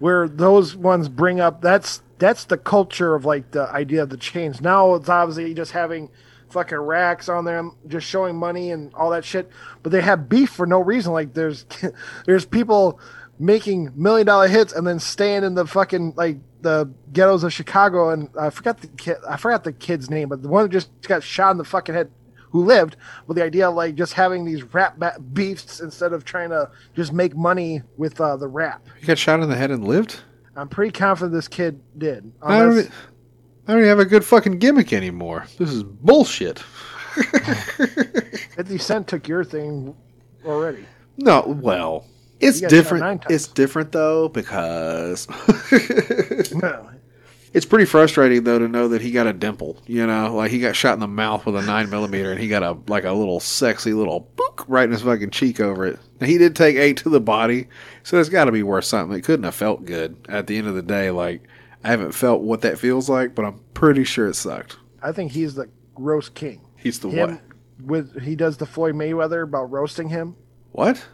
Where those ones bring up that's that's the culture of like the idea of the chains. Now it's obviously just having fucking racks on them, just showing money and all that shit. But they have beef for no reason. Like there's there's people making million dollar hits and then staying in the fucking like the ghettos of Chicago and I forgot the kid I forgot the kid's name, but the one who just got shot in the fucking head who lived with the idea of like just having these rap beefs instead of trying to just make money with uh, the rap. He got shot in the head and lived. I'm pretty confident this kid did. I don't. Unless- e- I don't even have a good fucking gimmick anymore. This is bullshit. 50 Cent took your thing already. No, well, it's You got shot nine different. It's different though because No. it's pretty frustrating though to know that he got a dimple. You know, like he got shot in the mouth with a nine millimeter, and he got a like a little sexy little book right in his fucking cheek over it. Now, he did take eight to the body, so it's got to be worth something. It couldn't have felt good at the end of the day. Like I haven't felt what that feels like, but I'm pretty sure it sucked. I think he's the roast king. He's the Him what? with he does the Floyd Mayweather about roasting him. What?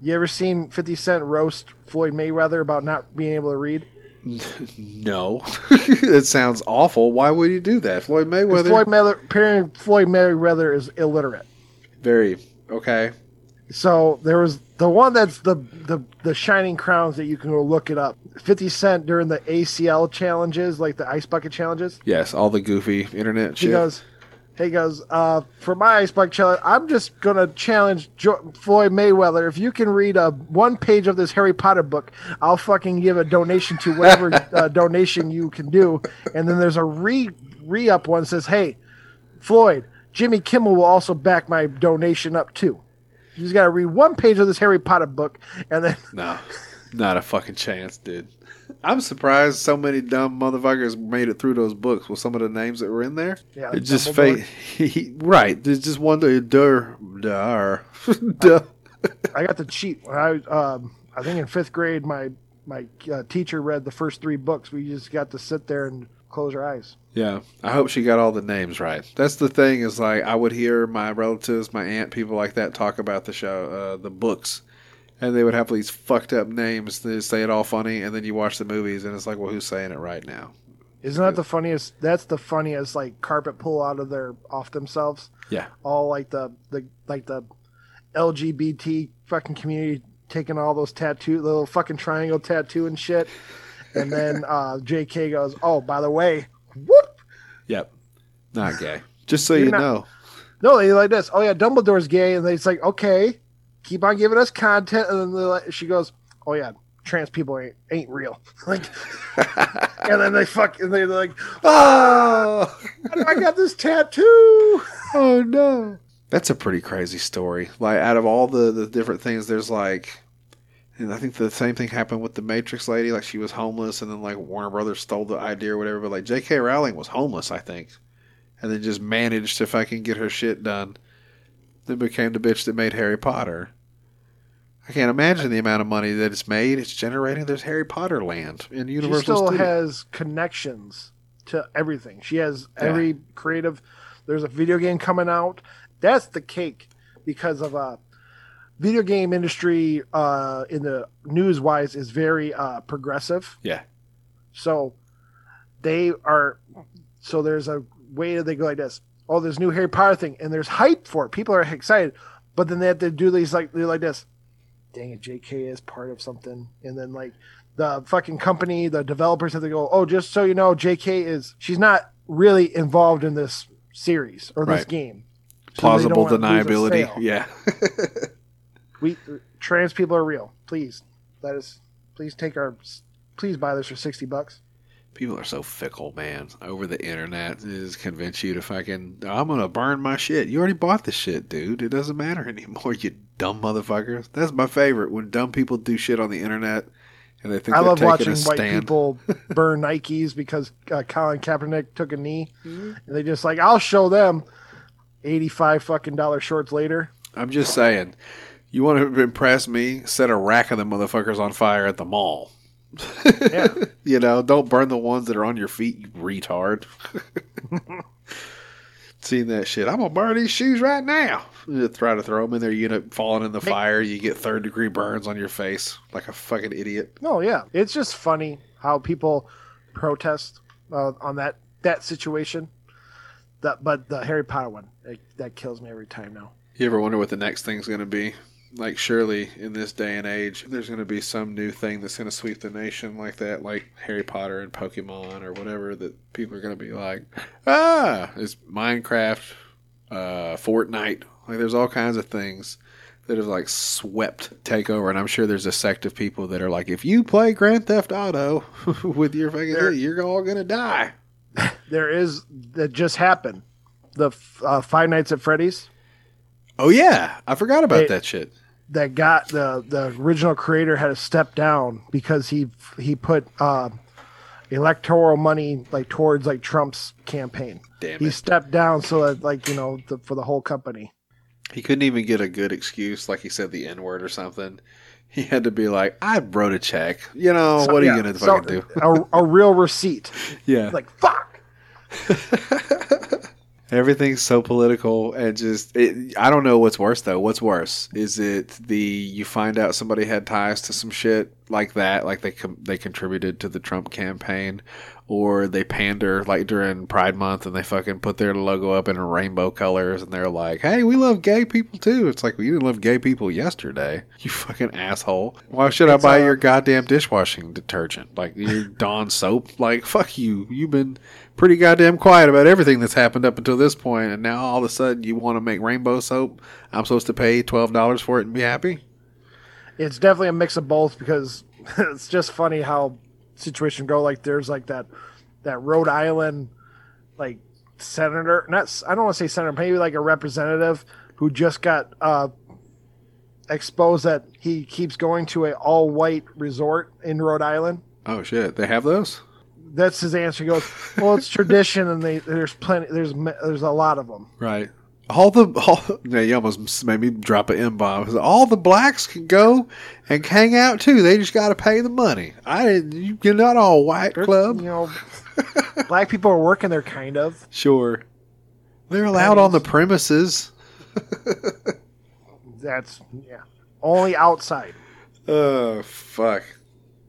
You ever seen 50 Cent roast Floyd Mayweather about not being able to read? No, it sounds awful. Why would you do that, Floyd 'Cause Mayweather? Floyd Mayweather, Floyd Mayweather is illiterate. Very okay. So there was the one that's the, the the shining crowns that you can go look it up. 50 Cent during the ACL challenges, like the ice bucket challenges. Yes, all the goofy internet He shit. goes, he goes, uh, for my ice bucket challenge, I'm just gonna challenge jo- Floyd Mayweather. If you can read a one page of this Harry Potter book, I'll fucking give a donation to whatever uh, donation you can do. And then there's a re re up one that says, hey, Floyd, Jimmy Kimmel will also back my donation up too. You just gotta read one page of this Harry Potter book, and then No, not a fucking chance, dude. I'm surprised so many dumb motherfuckers made it through those books with some of the names that were in there. Yeah, it just Dumbledore. fate. He, right, there's just one day. Dur, dur, duh. I got the cheat. When I um, I think in fifth grade, my my uh, teacher read the first three books. We just got to sit there and close our eyes. Yeah, I hope she got all the names right. That's the thing is like I would hear my relatives, my aunt, people like that talk about the show, uh, the books, and they would have these fucked up names. They say it all funny, and then you watch the movies, and it's like, well, who's saying it right now? Isn't that the funniest? That's the funniest like carpet pull out of their off themselves. Yeah, All like the the like the LGBT fucking community taking all those tattoo, little fucking triangle tattoo and shit. And then uh, J.K. goes, "Oh, by the way, whoop." yep, not gay. Just so You're you not- know. No, they like this. Oh yeah, Dumbledore's gay, and it's like, okay, keep on giving us content. And then like, she goes, oh yeah, trans people ain't ain't real. Like, and then they fuck, and they're like, Oh, oh I got this tattoo. oh no. That's a pretty crazy story. Like out of all the the different things, there's like, and I think the same thing happened with the Matrix lady. Like she was homeless, and then like Warner Brothers stole the idea or whatever. But like J.K. Rowling was homeless, I think, and then just managed to fucking get her shit done. Then became the bitch that made Harry Potter. I can't imagine the amount of money that it's made. It's generating. There's Harry Potter land in Universal. She still Studios. has connections to everything. She has every creative. There's a video game coming out. That's the cake because of uh video game industry uh in the news wise is very uh progressive. yeah, So they are so there's a way that they go like this. Oh, there's new Harry Potter thing, and there's hype for it. People are excited, but then they have to do these like they're like this. Dang it, J.K. is part of something, and then like the fucking company, the developers have to go. Oh, just so you know, J.K. is she's not really involved in this series or this Right. game. So plausible don't wanna lose a deniability. Yeah. We trans people are real. Please, let us. Please take our. Please buy this for sixty bucks. People are so fickle, man. Over the internet, they just convince you to fucking. I'm gonna burn my shit. You already bought the shit, dude. It doesn't matter anymore. You dumb motherfuckers. That's my favorite when dumb people do shit on the internet and they think I they're love watching white people burn Nikes because uh, Colin Kaepernick took a knee, and they just like I'll show them eighty-five fucking dollar shorts later. I'm just saying. You want to impress me? Set a rack of the motherfuckers on fire at the mall. Yeah, You know, don't burn the ones that are on your feet, you retard. Seen that shit. I'm gonna burn these shoes right now. You try to throw them in there, you end up falling in the fire. You get third degree burns on your face like a fucking idiot. no, yeah, it's just funny how people protest uh, on that that situation. That, but the Harry Potter one it, that kills me every time now. You ever wonder what the next thing's gonna be? Like surely in this day and age, there's going to be some new thing that's going to sweep the nation like that, like Harry Potter and Pokemon or whatever. That people are going to be like, ah, it's Minecraft, uh, Fortnite. Like there's all kinds of things that have like swept take over, and I'm sure there's a sect of people that are like, if you play Grand Theft Auto with your fucking, There- you're all going to die. There is that just happened. The uh, Five Nights at Freddy's Oh yeah, I forgot about that shit. That got the the original creator had to step down because he he put uh, electoral money like towards like Trump's campaign. Damn he it. stepped down so that like you know the, for the whole company. He couldn't even get a good excuse, like he said the N word or something. He had to be like, "I wrote a check." You know, So, what are yeah, you gonna so, fucking do? A, a real receipt. Yeah, Like fuck. everything's so political and just. It, I don't know what's worse though. What's worse is it the you find out somebody had ties to some shit like that, like they com- they contributed to the Trump campaign, or they pander like during Pride Month and they fucking put their logo up in rainbow colors and they're like, "Hey, we love gay people too." It's like well, you didn't love gay people yesterday, you fucking asshole. Why should I buy uh, your goddamn dishwashing detergent? Like your Dawn soap? Like fuck you. You've been pretty goddamn quiet about everything that's happened up until this point, and now all of a sudden you want to make rainbow soap? I'm supposed to pay twelve dollars for it and be happy? It's definitely a mix of both because it's just funny how situation go. Like there's like that that Rhode Island like senator, not I don't want to say senator, maybe like a representative who just got uh, exposed that he keeps going to a all white resort in Rhode Island. Oh shit, they have those? That's his answer. He goes, "Well, it's tradition, and they there's plenty. There's there's a lot of them." Right. All the all, yeah, you almost made me drop an M bomb. All the blacks can go and hang out too. They just got to pay the money. I didn't. You're not all white club. you know, black people are working there, kind of. Sure. They're allowed on the premises. That's yeah, only outside. Oh fuck.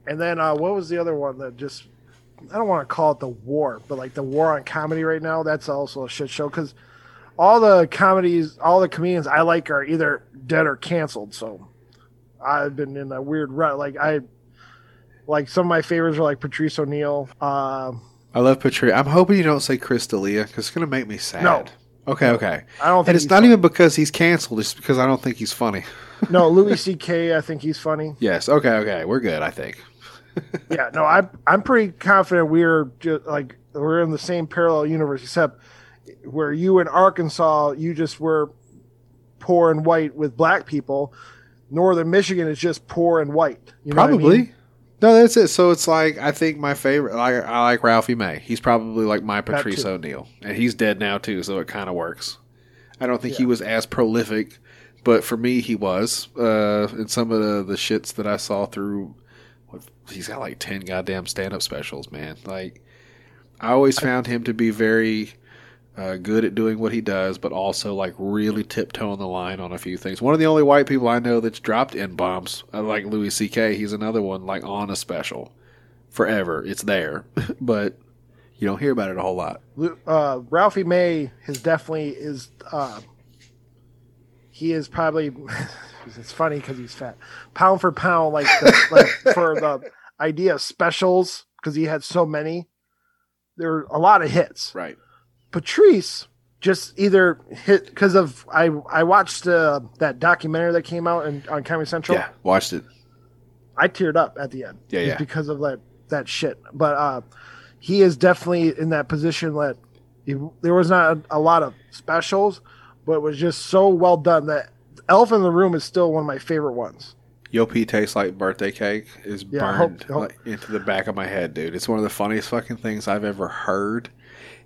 And then uh, what was the other one that just I don't want to call it the war, but like the war on comedy right now, that's also a shit show because all the comedies, all the comedians I like are either dead or canceled. So I've been in a weird rut. Like I, like some of my favorites are like Patrice O'Neal. Uh, I love Patrice. I'm hoping you don't say Chris D'Elia because it's gonna make me sad. No. Okay. Okay. I don't think And it's not funny. even because he's canceled. It's because I don't think he's funny. no Louis C.K. I think he's funny. Yes. Okay. Okay. We're good. I think. yeah, no, I'm I'm pretty confident we're just like we're in the same parallel universe, except where you in Arkansas, you just were poor and white with black people. Northern Michigan is just poor and white. You know what I Probably. mean? No, that's it. So it's like I think my favorite. Like I like Ralphie May. He's probably like my Patrice. O'Neal, and he's dead now too. So it kind of works. I don't think he was as prolific, but for me he was. Uh, in some of the, the shits that I saw through, what, he's got like ten goddamn stand up specials, man. Like I always found him to be very uh, good at doing what he does, but also like really tiptoeing the line on a few things. One of the only white people I know that's dropped in bombs, uh, like Louis C.K. He's another one like on a special forever. It's there, but you don't hear about it a whole lot. Uh, Ralphie May has definitely is. Uh, he is probably. It's funny because he's fat. Pound for pound, like the, like for the idea of specials, because he had so many. There were a lot of hits. Right. Patrice just either hit because of I I watched uh, that documentary that came out in, on Comedy Central. Yeah. Watched it. I teared up at the end. Yeah, yeah. because of that that shit. But uh, he is definitely in that position that he, there was not a, a lot of specials, but it was just so well done that Elephant in the Room is still one of my favorite ones. Yo P tastes like birthday cake is Yeah, burned hope- hope- like, into the back of my head, dude. It's one of the funniest fucking things I've ever heard.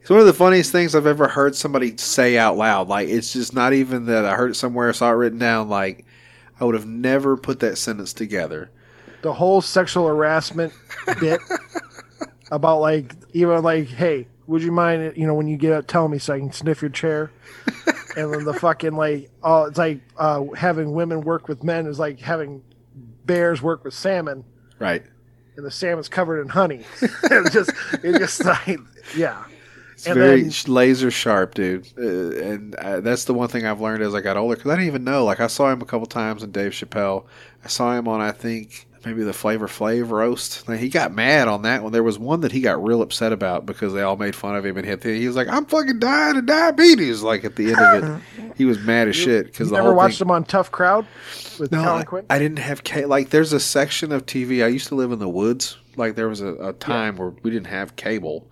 It's one of the funniest things I've ever heard somebody say out loud. Like it's just not even that I heard it somewhere, saw it written down. Like I would have never put that sentence together. The whole sexual harassment bit about like even like, hey, would you mind you know when you get up, tell me so I can sniff your chair. and then the fucking like, oh, it's like uh, having women work with men is like having bears work with salmon. Right. and the salmon's covered in honey. it's just, it's just like, yeah. It's And very then- laser sharp, dude. Uh, and uh, that's the one thing I've learned as I got older because I didn't even know. Like I saw him a couple times in Dave Chappelle. I saw him on I think maybe the Flavor Flav roast. Like, he got mad on that one. There was one that he got real upset about because they all made fun of him and hit. The, He was like, "I'm fucking dying of diabetes." Like at the end of it, he was mad as shit because You the never whole watched thing, him on Tough Crowd with no, Colin I, Quinn? I didn't have ca- like. There's a section of TV. I used to live in the woods. Like there was a, a time where we didn't have cable,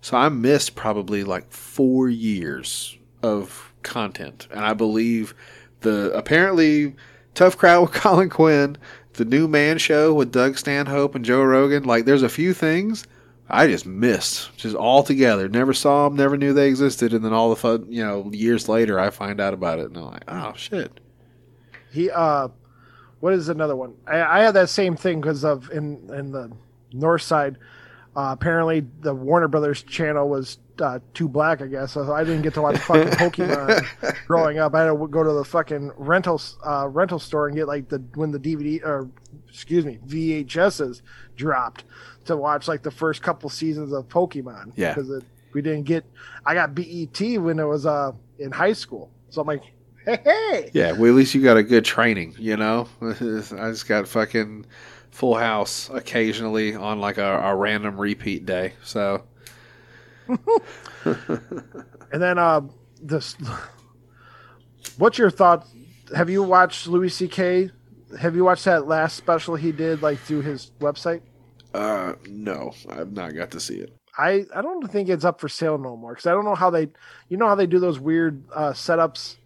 so I missed probably like four years of content. And I believe the apparently tough crowd with Colin Quinn, the new Man Show with Doug Stanhope and Joe Rogan. Like there's a few things. I just missed, just altogether. Never saw them, never knew they existed, and then all the fun, you know, years later, I find out about it, and I'm like, oh shit. He uh, what is another one? I, I had that same thing because of in in the north side. Uh, apparently, the Warner Brothers channel was uh, too black. I guess so I didn't get to watch fucking Pokemon growing up. I had to go to the fucking rental uh, rental store and get like the when the DVD or excuse me VHSs dropped to watch like the first couple seasons of Pokemon. Yeah. because we didn't get. I got BET when it was uh in high school, so I'm like, hey, hey. Yeah, well, at least you got a good training, you know? I just got fucking full house occasionally on like a, a random repeat day. So, And then uh this what's your thought have you watched Louis CK? Have you watched that last special he did like through his website? uh, no, I've not got to see it. I I don't think it's up for sale no more cuz I don't know how they you know how they do those weird uh setups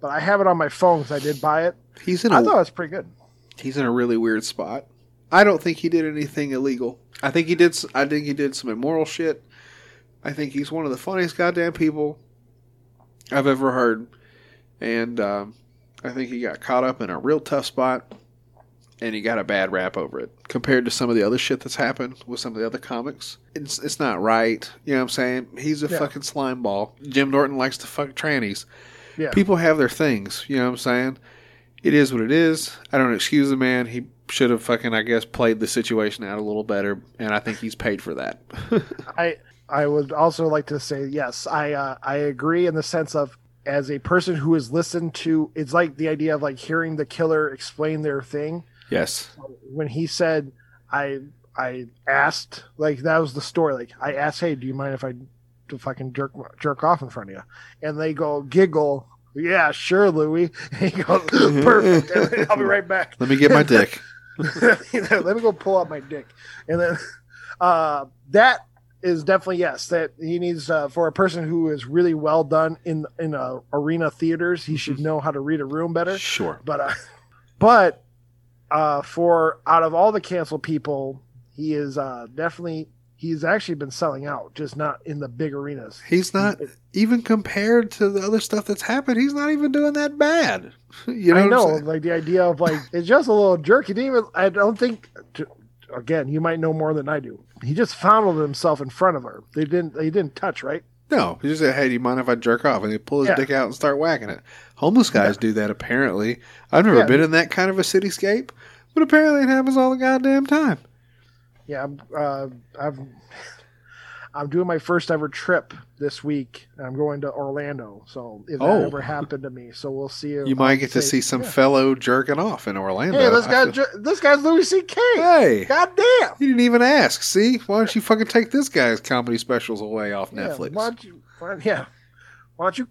but I have it on my phone cuz I did buy it. He's in I a thought it was pretty good. he's in a really weird spot. I don't think he did anything illegal. I think he did. I think he did some immoral shit. I think he's one of the funniest goddamn people I've ever heard, and um, I think he got caught up in a real tough spot, and he got a bad rap over it compared to some of the other shit that's happened with some of the other comics. It's it's not right. You know what I'm saying? He's a Yeah. fucking slime ball. Jim Norton likes to fuck trannies. Yeah. People have their things. You know what I'm saying? It is what it is. I don't excuse the man. He should have fucking, I guess, played the situation out a little better, and I think he's paid for that. I I would also like to say yes. I uh, I agree in the sense of as a person who has listened to it's like the idea of like hearing the killer explain their thing. yes. when he said I I asked like that was the story like I asked hey do you mind if I to fucking jerk jerk off in front of you and they go giggle yeah sure Louis and he goes perfect I'll be right back Let me get my dick. let me go pull out my dick. And then uh that is definitely yes that he needs uh, for a person who is really well done in in uh, arena theaters he should know how to read a room better. Sure. but uh, but uh, for out of all the canceled people, he is uh, definitely he's actually been selling out, just not in the big arenas. He's not even compared to the other stuff that's happened. He's not even doing that bad. You know, I know, like the idea of like it's just a little jerk. He didn't even. I don't think. To, again, you might know more than I do. He just fondled himself in front of her. They didn't. They didn't touch, right? No, he just said, "Hey, do you mind if I jerk off?" And he pull his Yeah. dick out and start whacking it. Homeless guys do that apparently. I've never Yeah. been in that kind of a cityscape, but apparently it happens all the goddamn time. Yeah, I'm, uh, I've. I'm doing my first ever trip this week. I'm going to Orlando, so if that Oh. ever happened to me, so we'll see. You might get to see some fellow jerking off in Orlando. Hey, this guy, this guy's Louis C.K. Hey, God damn. you didn't even ask. See, why don't you fucking take this guy's comedy specials away off Yeah, Netflix? why don't you? Why, yeah, why don't you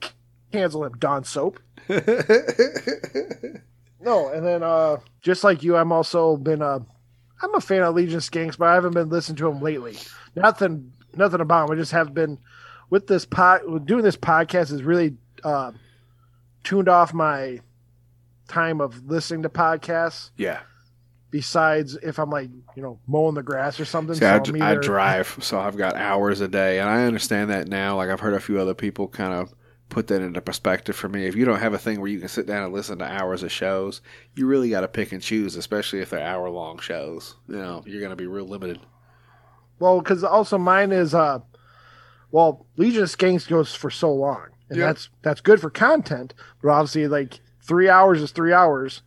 cancel him, Dawn Soap? No, and then uh, just like you, I'm also been uh, I'm a fan of Legion Skanks, but I haven't been listening to them lately. Nothing, nothing about him. I just have been with this pod, doing this podcast has really uh, tuned off my time of listening to podcasts. yeah. Besides, if I'm like you know mowing the grass or something, See, I, I'm d- I drive, so I've got hours a day, and I understand that now. Like I've heard a few other people kind of put that into perspective for me. If you don't have a thing where you can sit down and listen to hours of shows, you really got to pick and choose, especially if they're hour long shows. You know, you're going to be real limited. Well, because also mine is uh, well, Legion of Skanks goes for so long, and Yeah. that's that's good for content. But obviously, like three hours is three hours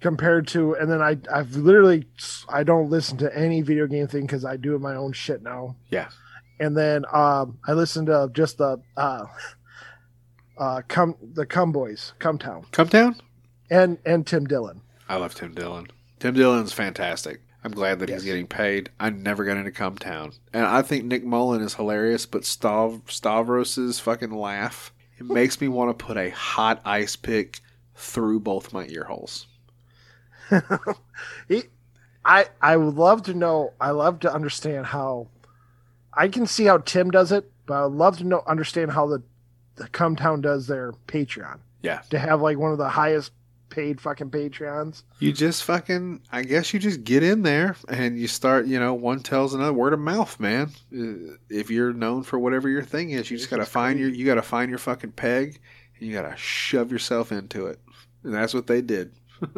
compared to, and then I I've literally I don't listen to any video game thing because I do my own shit now, Yeah. and then um, I listened to just the uh, uh, come the Come Boys, Cum Town, Come down. and and Tim Dillon. I love Tim Dillon. Tim Dillon's fantastic. I'm glad that Yes. he's getting paid. I never got into Cum Town, and I think Nick Mullen is hilarious. But Stav- Stavros's fucking laugh it makes me want to put a hot ice pick through both my ear holes. He, I I would love to know. I love to understand how. I can see how Tim does it, but I'd love to know understand how the the Cum Town does their Patreon Yeah, to have like one of the highest paid fucking Patreons. you just fucking. I guess you just get in there and you start. You know, one tells another word of mouth, man. Uh, If you're known for whatever your thing is, you just gotta find your. You gotta find your fucking peg, and you gotta shove yourself into it. And that's what they did.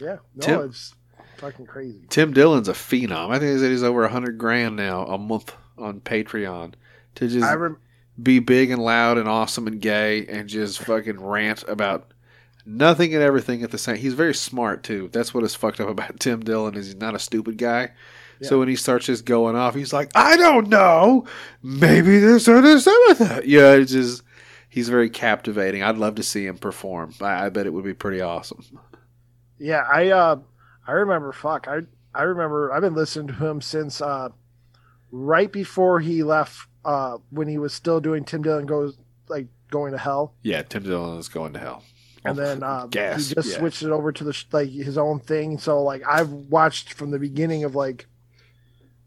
Yeah, no, Tim- it's fucking crazy. Tim Dillon's a phenom. I think he he's over a hundred grand now a month on Patreon to just I rem- be big and loud and awesome and gay and just fucking rant about nothing and everything at the same. He's very smart too. That's what is fucked up about Tim Dillon is he's not a stupid guy. So when he starts just going off, he's like, I don't know, maybe there's other some of that. Yeah, it's just he's very captivating. I'd love to see him perform. I, I bet it would be pretty awesome. Yeah, I uh I remember fuck. I I remember I've been listening to him since uh right before he left uh when he was still doing Tim Dillon goes like going to hell. Yeah, Tim Dillon is going to hell. And then uh, Gas, he just yeah. switched it over to the like his own thing. So like I've watched from the beginning of like,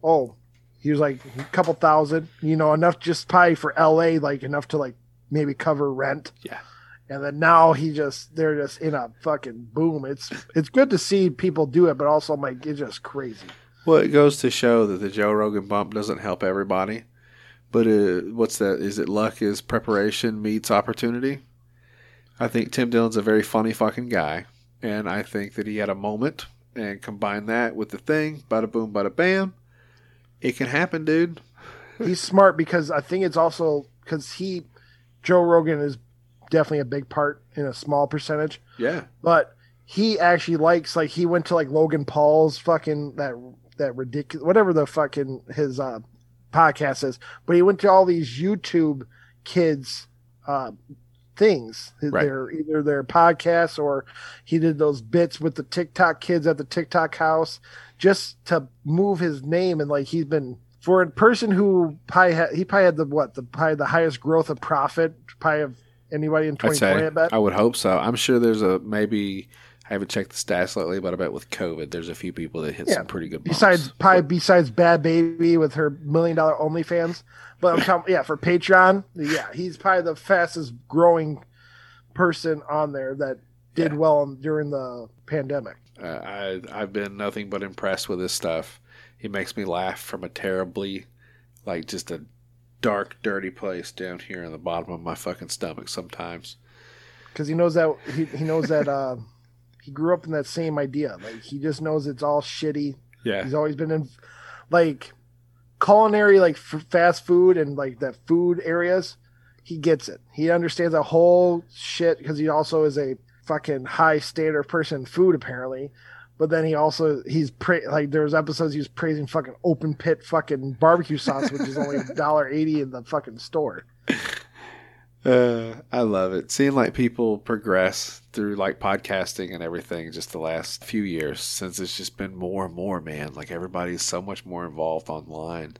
oh, he was like a couple thousand, you know, enough just probably for L.A. like enough to like maybe cover rent. Yeah. And then now he just they're just in a fucking boom. It's it's good to see people do it, but also like it's just crazy. Well, it goes to show that the Joe Rogan bump doesn't help everybody. But uh, what's that? Is it luck is preparation meets opportunity? I think Tim Dillon's a very funny fucking guy. And I think that he had a moment and combine that with the thing, bada boom, bada bam. It can happen, dude. He's smart because I think it's also because he Joe Rogan is definitely a big part in a small percentage. Yeah. but he actually likes like he went to like Logan Paul's fucking that that ridiculous whatever the fucking his uh podcast is, but he went to all these YouTube kids uh things. Right. Their either their podcasts or he did those bits with the TikTok kids at the TikTok house just to move his name and like he's been for a person who probably had, he probably had the what the probably the highest growth of profit probably of anybody in I'd 2020 say I bet. I would hope so. I'm sure there's a maybe I haven't checked the stats lately, but I bet with COVID there's a few people that hit Yeah. some pretty good bumps. Besides, probably besides Bhad Bhabie with her million dollar OnlyFans, but I'm talking, yeah, for Patreon, yeah, he's probably the fastest growing person on there that did Yeah. well during the pandemic. Uh, I I've been nothing but impressed with his stuff. He makes me laugh from a terribly, like just a dark, dirty place down here in the bottom of my fucking stomach. Sometimes. because he knows that he, he knows that uh, he grew up in that same idea. Like he just knows it's all shitty. Yeah. He's always been in like culinary, like f- fast food and like that food areas. He gets it. He understands the whole shit because he also is a fucking high standard person in food apparently. But then he also he's pra- like there was episodes he was praising fucking open pit fucking barbecue sauce, which is only a dollar eighty in the fucking store. Uh, I love it. Seeing like people progress through like podcasting and everything just the last few years since it's just been more and more, man. Like everybody's so much more involved online.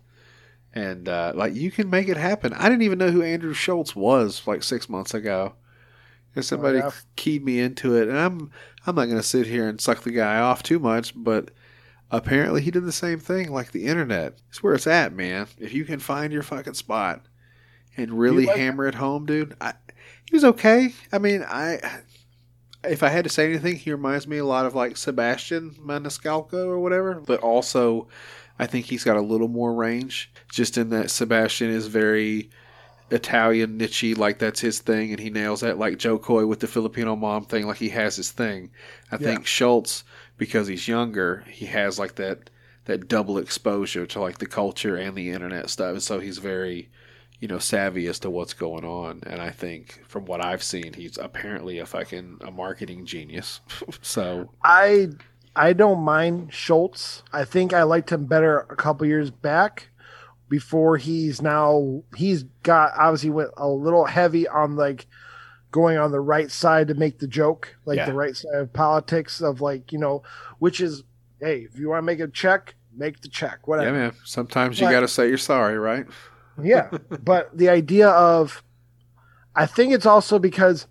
And uh, like you can make it happen. I didn't even know who Andrew Schulz was like six months ago. And somebody yeah? keyed me into it, and I'm I'm not gonna sit here and suck the guy off too much, but apparently he did the same thing. Like the internet, it's where it's at, man. If you can find your fucking spot and really like- hammer it home, dude. I, he was okay. I mean, I if I had to say anything, he reminds me a lot of like Sebastian Maniscalco or whatever, but also I think he's got a little more range. Just in that Sebastian is very Italian niche, like that's his thing, and he nails that. Like Jo Koy with the Filipino mom thing, like he has his thing. I think Schulz, because he's younger, he has like that that double exposure to like the culture and the internet stuff, and so he's very you know savvy as to what's going on. And I think from what I've seen, he's apparently a fucking a marketing genius. so I I don't mind Schulz. I think I liked him better a couple years back, before he's now he's got obviously went a little heavy on like going on the right side to make the joke, like Yeah. the right side of politics of like, you know, which is hey, if you want to make a check, make the check. Whatever. Yeah, man. Sometimes you But- got to say you're sorry, right? Yeah. but the idea of I think it's also because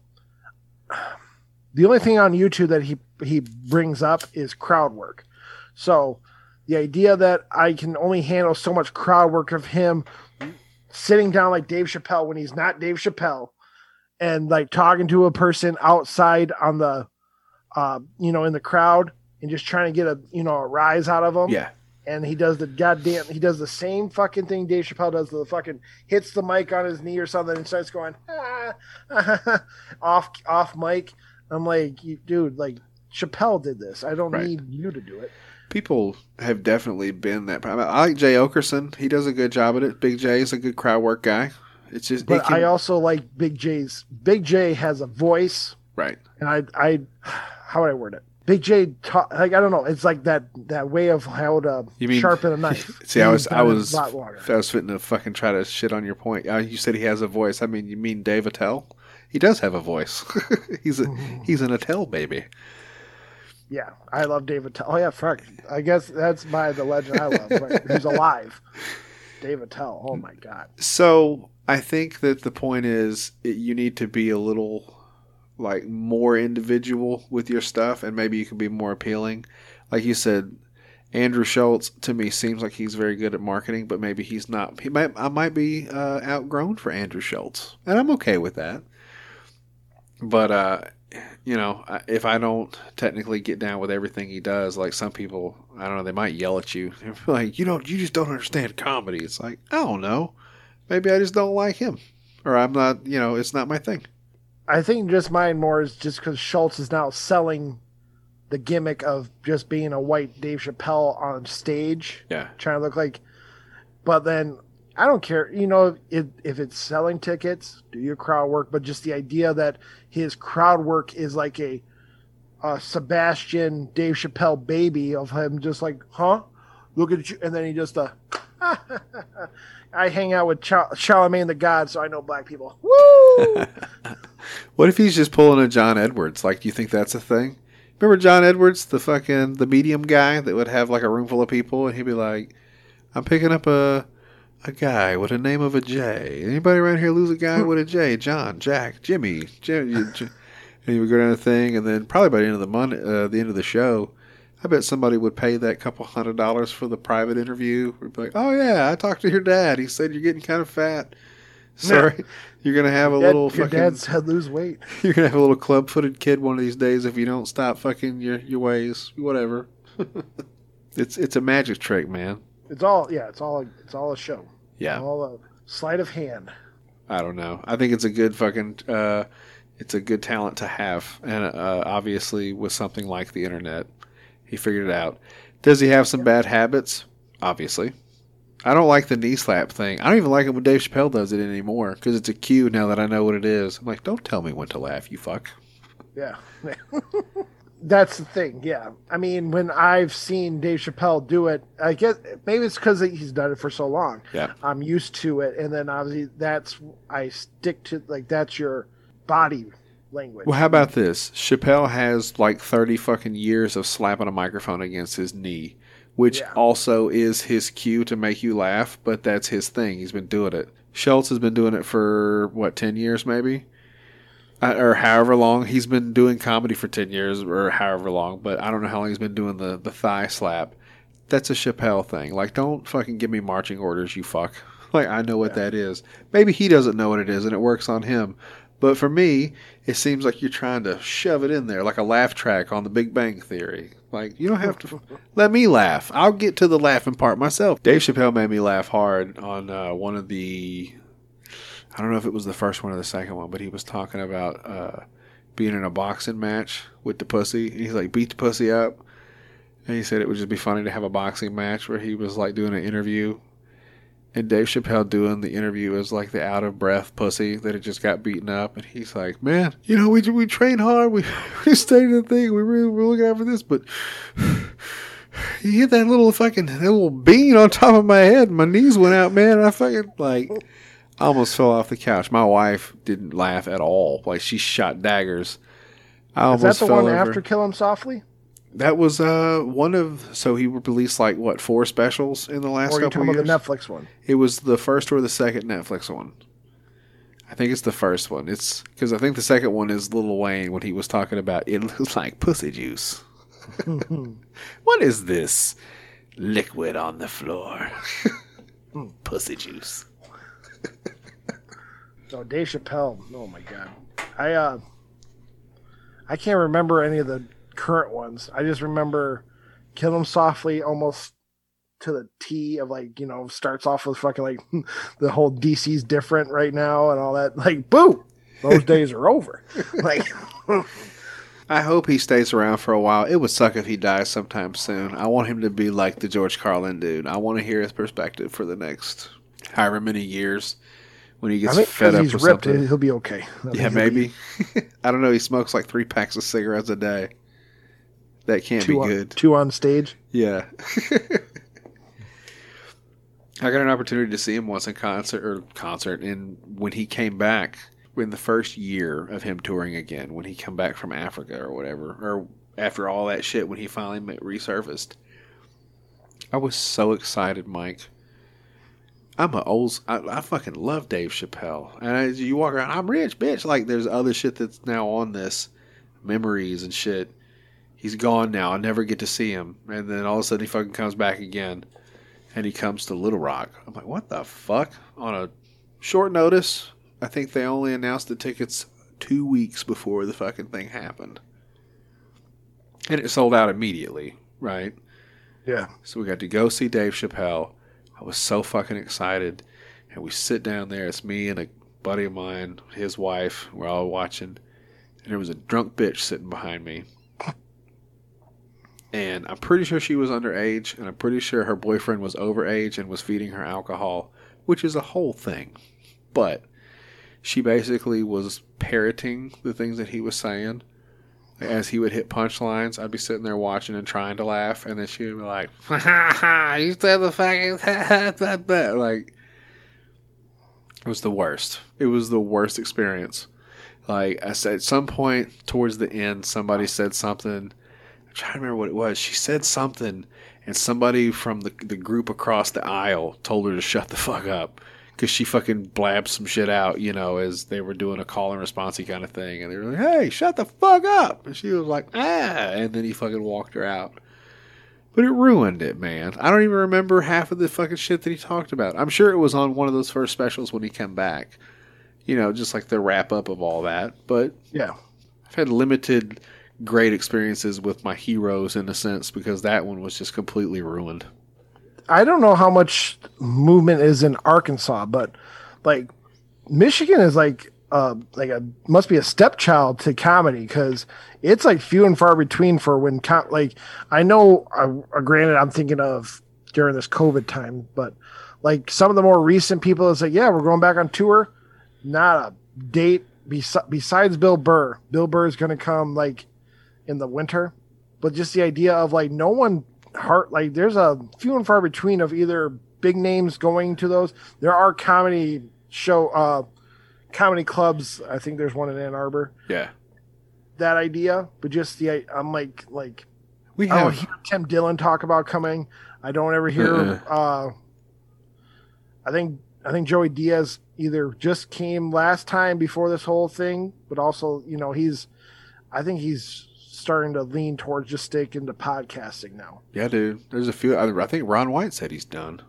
the only thing on YouTube that he he brings up is crowd work. So the idea that I can only handle so much crowd work of him sitting down like Dave Chappelle when he's not Dave Chappelle and like talking to a person outside on the uh you know in the crowd and just trying to get a you know a rise out of them Yeah. And he does the goddamn he does the same fucking thing Dave Chappelle does the fucking hits the mic on his knee or something and starts going ah, off off mic. I'm like, dude, like Chappelle did this. I don't Right. need you to do it. People have definitely been that. I, I like Jay Oakerson. He does a good job at it. Big Jay is a good crowd work guy. It's just, But can- I also like Big Jay's. Big Jay has a voice, right. and I, I, how would I word it? Big Jay, ta- like I don't know. It's like that that way of how to You mean- sharpen a knife. See, I was, I was, a lot longer. I was fitting to fucking try to shit on your point. Uh, you said he has a voice. I mean, you mean Dave Attell? He does have a voice. he's a, he's an Attell baby. Yeah, I love David. Tell. Oh yeah, fuck. I guess that's my the legend I love. Right? Who's alive? Dave Attell. Oh my god. So I think that the point is it, you need to be a little like more individual with your stuff, and maybe you can be more appealing. Like you said, Andrew Schulz to me seems like he's very good at marketing, but maybe he's not. He might I might be uh, outgrown for Andrew Schulz, and I'm okay with that. But uh, you know, if I don't technically get down with everything he does, like some people, I don't know, they might yell at you, like you don't, you just don't understand comedy. It's like I don't know, maybe I just don't like him, or I'm not, you know, it's not my thing. I think just mine more is just because Schulz is now selling the gimmick of just being a white Dave Chappelle on stage, Yeah, trying to look like. But then I don't care, you know, if, if it's selling tickets, do your crowd work. But just the idea that his crowd work is like a, a Sebastian Dave Chappelle baby of him, just like, huh? Look at you, and then he just uh. I hang out with Char- Charlemagne the God, so I know black people. Woo! What if he's just pulling a John Edwards? Like, do you think that's a thing? Remember John Edwards, the fucking the medium guy that would have like a room full of people, and he'd be like, "I'm picking up a a guy with a name of a J. Anybody around here lose a guy with a J? John, Jack, Jimmy, Jim." And he would go down the thing, and then probably by the end of the month, uh, the end of the show, I bet somebody would pay that couple hundred dollars for the private interview. Would be like, "Oh yeah, I talked to your dad. He said you're getting kind of fat." Sorry, you're gonna have a Dad- little your fucking. dad said lose weight. You're gonna have a little club-footed kid one of these days if you don't stop fucking your your ways. Whatever. it's it's a magic trick, man. It's all yeah. It's all it's all a show. Yeah. All a sleight of hand. I don't know. I think it's a good fucking. Uh, it's a good talent to have, and uh, obviously with something like the internet, he figured it out. Does he have some bad habits? Obviously. I don't like the knee slap thing. I don't even like it when Dave Chappelle does it anymore because it's a cue now that I know what it is. I'm like, don't tell me when to laugh, you fuck. Yeah. That's the thing. Yeah. I mean, when I've seen Dave Chappelle do it, I guess maybe it's because he's done it for so long. Yeah. I'm used to it, and then obviously that's I stick to like that's your body language. Well, how about this? Chappelle has like 30 fucking years of slapping a microphone against his knee, which Yeah. also is his cue to make you laugh, but that's his thing. He's been doing it. Schulz has been doing it for, what, 10 years maybe? Uh, or however long. He's been doing comedy for 10 years or however long, but I don't know how long he's been doing the, the thigh slap. That's a Chappelle thing. Like, don't fucking give me marching orders, you fuck. Like, I know what that is. Maybe he doesn't know what it is and it works on him. But for me, it seems like you're trying to shove it in there like a laugh track on the Big Bang Theory. Like, you don't have to let me laugh. I'll get to the laughing part myself. Dave Chappelle made me laugh hard on uh, one of the. I don't know if it was the first one or the second one, but he was talking about uh, being in a boxing match with the pussy. And he's like, beat the pussy up. And he said it would just be funny to have a boxing match where he was like doing an interview and Dave Chappelle doing the interview as like the out of breath pussy that had just got beaten up, and he's like, "Man, you know, we we train hard, we we stayed in the thing, we really we're looking out for this, but he hit that little fucking that little bean on top of my head. My knees went out, man. I fucking like I almost fell off the couch. My wife didn't laugh at all. Like she shot daggers. I Is that the one over. after Kill Him Softly? That was uh one of so he released like what four specials in the last Or you couple talking of about the Netflix one? It was the first or the second Netflix one. I think it's the first one. It's because I think the second one is Lil Wayne when he was talking about it looks like pussy juice. what is this liquid on the floor? pussy juice. No, Dave Chappelle. Oh my god, I uh, I can't remember any of the current ones. I just remember Kill Him Softly almost to the T of like you know starts off with fucking like the whole DC's different right now and all that. Like, boo, those days are over. Like, I hope he stays around for a while. It would suck if he dies sometime soon. I want him to be like the George Carlin dude. I want to hear his perspective for the next however many years when he I gets think fed up he's or ripped. something. He'll be okay. I Yeah, he'll be maybe. I don't know. He smokes like three packs of cigarettes a day. That can't Two be on, good. two on stage. Yeah. I got an opportunity to see him once in concert or concert, and when he came back in the first year of him touring again, when he come back from Africa or whatever, or after all that shit, when he finally resurfaced, I was so excited, Mike. I'm a old. I, I fucking love Dave Chappelle, and as you walk around, I'm rich, bitch. Like there's other shit that's now on this, memories and shit. He's gone now. I never get to see him, and then all of a sudden he fucking comes back again, and he comes to Little Rock. I'm like, what the fuck? On a short notice, I think they only announced the tickets two weeks before the fucking thing happened, and it sold out immediately, right? Yeah. So we got to go see Dave Chappelle. I was so fucking excited. And we sit down there. It's me and a buddy of mine, his wife. We're all watching. And there was a drunk bitch sitting behind me. And I'm pretty sure she was underage. And I'm pretty sure her boyfriend was overage and was feeding her alcohol, which is a whole thing. But she basically was parroting the things that he was saying as he would hit punchlines, I'd be sitting there watching and trying to laugh, and then she would be like, "Ha ha ha! You said the fucking that that like." It was the worst. It was the worst experience. Like I said, at some point towards the end, somebody said something. Trying to remember what it was. She said something, and somebody from the the group across the aisle told her to shut the fuck up because she fucking blabbed some shit out, you know, as they were doing a call and response kind of thing. And they were like, hey, shut the fuck up. And she was like, ah. And then he fucking walked her out. But it ruined it, man. I don't even remember half of the fucking shit that he talked about. I'm sure it was on one of those first specials when he came back. You know, just like the wrap up of all that. But Yeah. I've had limited great experiences with my heroes in a sense because that one was just completely ruined. I don't know how much movement is in Arkansas, but like Michigan is like uh like a must be a stepchild to comedy because it's like few and far between for when com- like I know uh, granted I'm thinking of during this COVID time, but like some of the more recent people is like yeah we're going back on tour, not a date bes- besides Bill Burr. Bill Burr is going to come like in the winter, but just the idea of like no one heart like there's a few and far between of either big names going to those. There are comedy show uh comedy clubs. I think there's one in Ann Arbor. Yeah. That idea, but just the I'm like like We I don't have hear Tim Dillon talk about coming. I don't ever hear. Uh-uh. uh I think I think Joey Diaz either just came last time before this whole thing, but also you know he's. I think he's starting to lean towards just sticking to podcasting now. Yeah, dude. There's a few. I I think Ron White said he's done.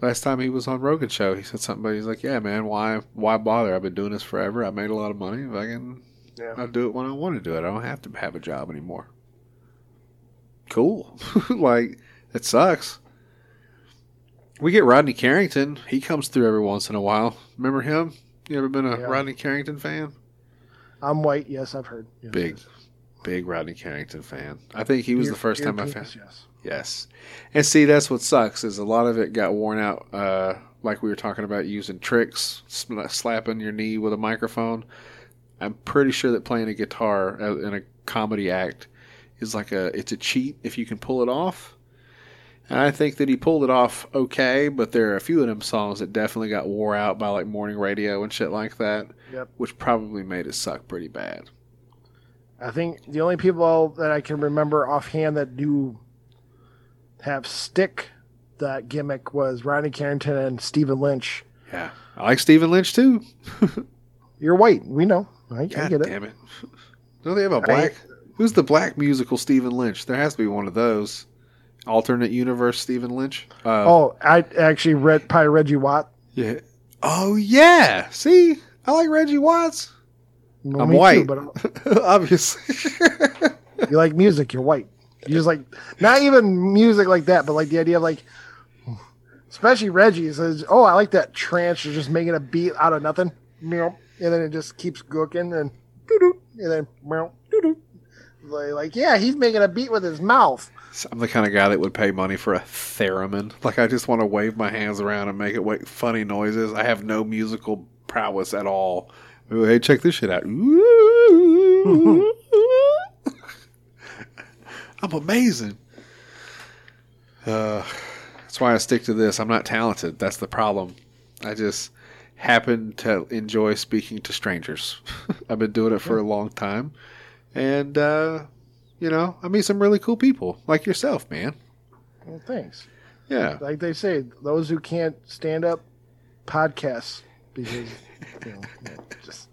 Last time he was on Rogan show, he said something. But he's like, "Yeah, man, why, why bother? I've been doing this forever. I made a lot of money. If I can, Yeah. I'll do it when I want to do it. I don't have to have a job anymore." Cool. like it sucks. We get Rodney Carrington. He comes through every once in a while. Remember him? You ever been a Yeah. Rodney Carrington fan? I'm white. Yes, I've heard. Yes, Big, yes. Big Rodney Carrington fan. I think he was the first time I found. Yes. Yes. And see, that's what sucks is a lot of it got worn out. Uh, like we were talking about using tricks, slapping your knee with a microphone. I'm pretty sure that playing a guitar uh, in a comedy act is like a it's a cheat if you can pull it off. And I think that he pulled it off okay, but there are a few of them songs that definitely got wore out by like morning radio and shit like that, Yep. which probably made it suck pretty bad. I think the only people that I can remember offhand that do have stick that gimmick was Rodney Carrington and Stephen Lynch. Yeah, I like Stephen Lynch too. You're white, we know. I, I God get it. damn it! Don't they have a black? Who's the black musical Stephen Lynch? There has to be one of those. Alternate universe Stephen Lynch. Uh, Oh, I actually read probably Reggie Watt. yeah. Oh yeah. See, I like Reggie Watts. Well, I'm me too, white, but obviously. you like music. You're white. You just like not even music like that, but like the idea of like, especially Reggie says, "Oh, I like that trance. You're just making a beat out of nothing, and then it just keeps cooking and doo-doo, and then doo-doo. Like, like, yeah, he's making a beat with his mouth. I'm the kind of guy that would pay money for a theremin. Like I just want to wave my hands around and make it make funny noises. I have no musical prowess at all. Ooh, hey, check this shit out. I'm amazing. Uh, that's why I stick to this. I'm not talented. That's the problem. I just happen to enjoy speaking to strangers. I've been doing it for a long time, and uh, you know, I meet some really cool people like yourself, man. Well, thanks. Yeah, Like they say, those who can't stand up podcasts because you know, just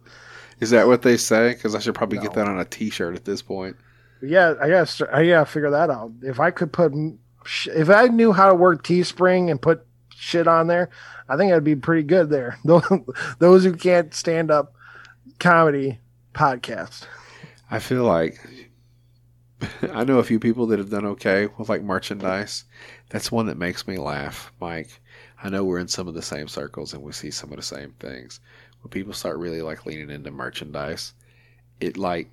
is that what they say? Because I should probably get that on a T-shirt at this point. Yeah, I gotta, I gotta figure that out. If I could put, if I knew how to work Teespring and put shit on there, I think I'd be pretty good there. Those, those who can't stand up comedy podcast. I feel like I know a few people that have done okay with like merchandise. That's one that makes me laugh, Mike. I know we're in some of the same circles and we see some of the same things. When people start really like leaning into merchandise, it like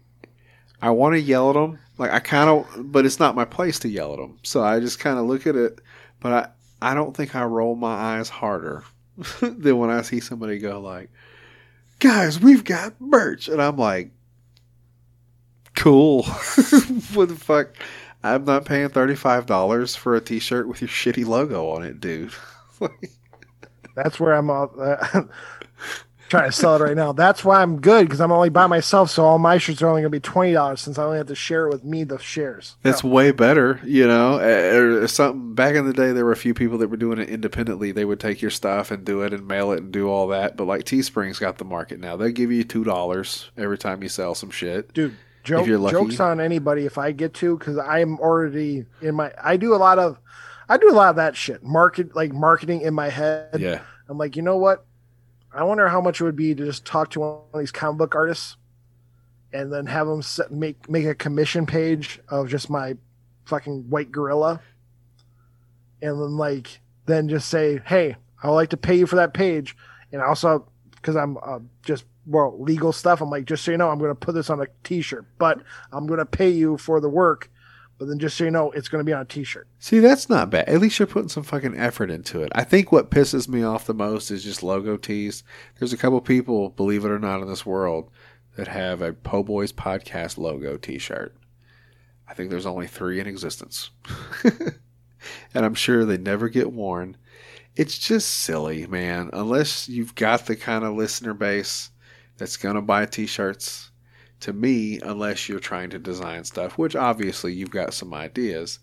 I want to yell at them. Like I kind of, but it's not my place to yell at them. So I just kind of look at it, but I I don't think I roll my eyes harder than when I see somebody go like, "Guys, we've got merch," and I'm like, "Cool, what the fuck." I'm not paying thirty-five dollars for a T-shirt with your shitty logo on it, dude. That's where I'm uh, trying to sell it right now. That's why I'm good because I'm only by myself, so all my shirts are only gonna be twenty dollars since I only have to share it with me the shares. That's way better, you know. Or something. Back in the day, there were a few people that were doing it independently. They would take your stuff and do it and mail it and do all that. But like Teespring's got the market now. They give you two dollars every time you sell some shit. dude joke, jokes on anybody if i get to because i'm already in my i do a lot of i do a lot of that shit. Market like marketing in my head. Yeah, i'm like you know what? I wonder how much it would be to just talk to one of these comic book artists and then have them set, make make a commission page of just my fucking white gorilla. And then like then just say hey i would like to pay you for that page. And also because i'm uh, just well legal stuff i'm like just so you know i'm going to put this on a t-shirt but i'm going to pay you for the work but then just so you know it's going to be on a t-shirt See, that's not bad. At least you're putting some fucking effort into it. I think what pisses me off the most is just logo tees. There's a couple people, believe it or not, in this world that have a Po Boys podcast logo T-shirt. I think there's only three in existence, and I'm sure they never get worn. It's just silly, man. Unless you've got the kind of listener base that's gonna buy T-shirts. To me, unless you're trying to design stuff, which obviously you've got some ideas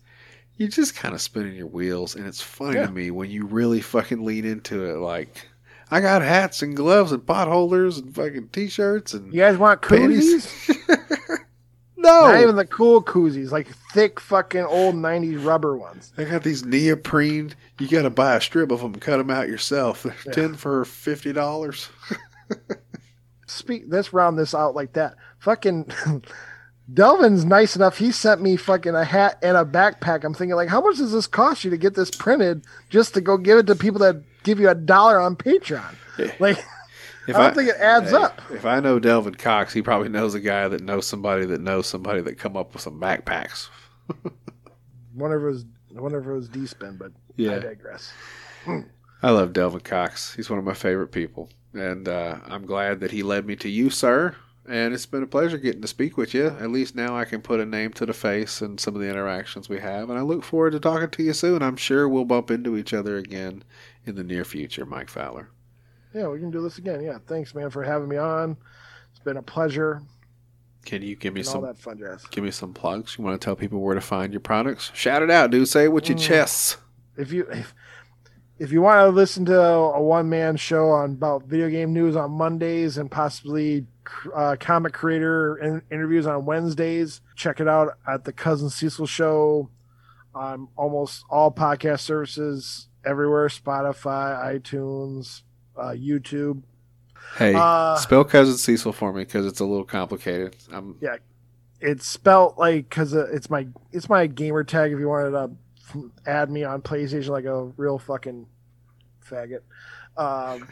you're just kind of spinning your wheels and it's funny Yeah. to me when you really fucking lean into it like i got hats and gloves and pot holders and fucking t-shirts and you guys want Panties? koozies no not even the cool koozies like thick fucking old 90s rubber ones i got these neoprene you gotta buy a strip of them cut them out yourself they're Yeah. 10 for $50 speak let's round this out like that. Fucking delvin's nice enough. He sent me fucking a hat and a backpack. I'm thinking like how much does this cost you to get this printed just to go give it to people that give you a dollar on patreon? Like if I don't think it adds hey, up. if i know delvin cox he probably knows a guy that knows somebody that knows somebody that come up with some backpacks. Whenever it was whenever it was d-spin but Yeah. i digress. I love Delvin Cox. He's one of my favorite people, and uh, I'm glad that he led me to you, sir. And it's been a pleasure getting to speak with you. At least now I can put a name to the face and some of the interactions we have. And I look forward to talking to you soon. I'm sure we'll bump into each other again in the near future, Mike Fowler. Yeah, we can do this again. Yeah, thanks, man, for having me on. It's been a pleasure Can you give me some that fun jazz. give me some plugs? You want to tell people where to find your products? Shout it out, dude. Say it with your Mm. chests. If you if, if you want to listen to a one man show on about video game news on Mondays and possibly uh, comic creator in, interviews on Wednesdays, check it out at the Cousin Cecil Show on almost all podcast services everywhere: Spotify, iTunes, uh, YouTube. Hey, Uh, spell cousin Cecil for me because it's a little complicated. I'm Yeah. It's spelt like because it's my it's my gamer tag. If you wanted to add me on PlayStation like a real fucking faggot, um,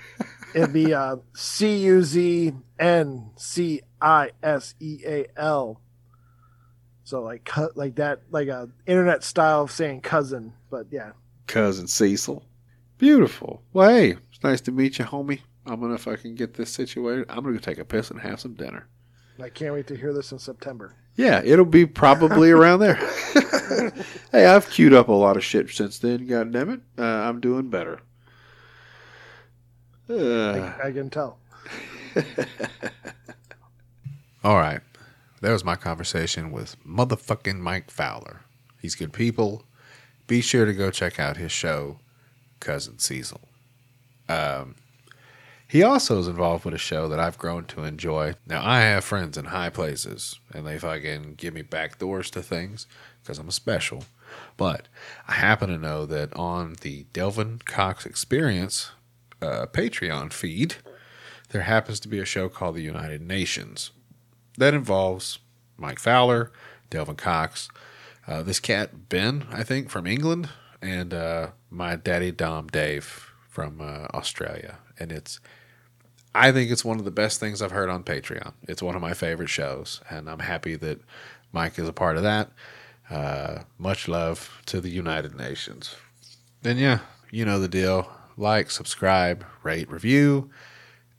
it'd be uh, C U Z N C I S E A L. So like cut like that like a internet style of saying cousin, but yeah. cousin Cecil. Beautiful. Well, hey, it's nice to meet you, homie. I'm gonna fucking get this situated. I'm gonna go take a piss and have some dinner. I can't wait to hear this in September. Yeah, it'll be probably around there. hey, I've queued up a lot of shit since then. God damn it, uh, I'm doing better. Uh, I, I can tell. All right. That was my conversation with motherfucking Mike Fowler. He's good people. Be sure to go check out his show, Cousin Cecil. Um, he also is involved with a show that I've grown to enjoy. Now, I have friends in high places, and they fucking give me back doors to things because I'm a special. But I happen to know that on the Delvin Cox Experience uh, Patreon feed, there happens to be a show called The United Nations that involves Mike Fowler, Delvin Cox, uh, this cat Ben, I think, from England, and uh, my daddy Dom Dave from uh, Australia. And it's, I think it's one of the best things I've heard on Patreon. It's one of my favorite shows, and I'm happy that Mike is a part of that. Uh, much love to the United Nations. Then, yeah, you know the deal. Like, subscribe, rate, review.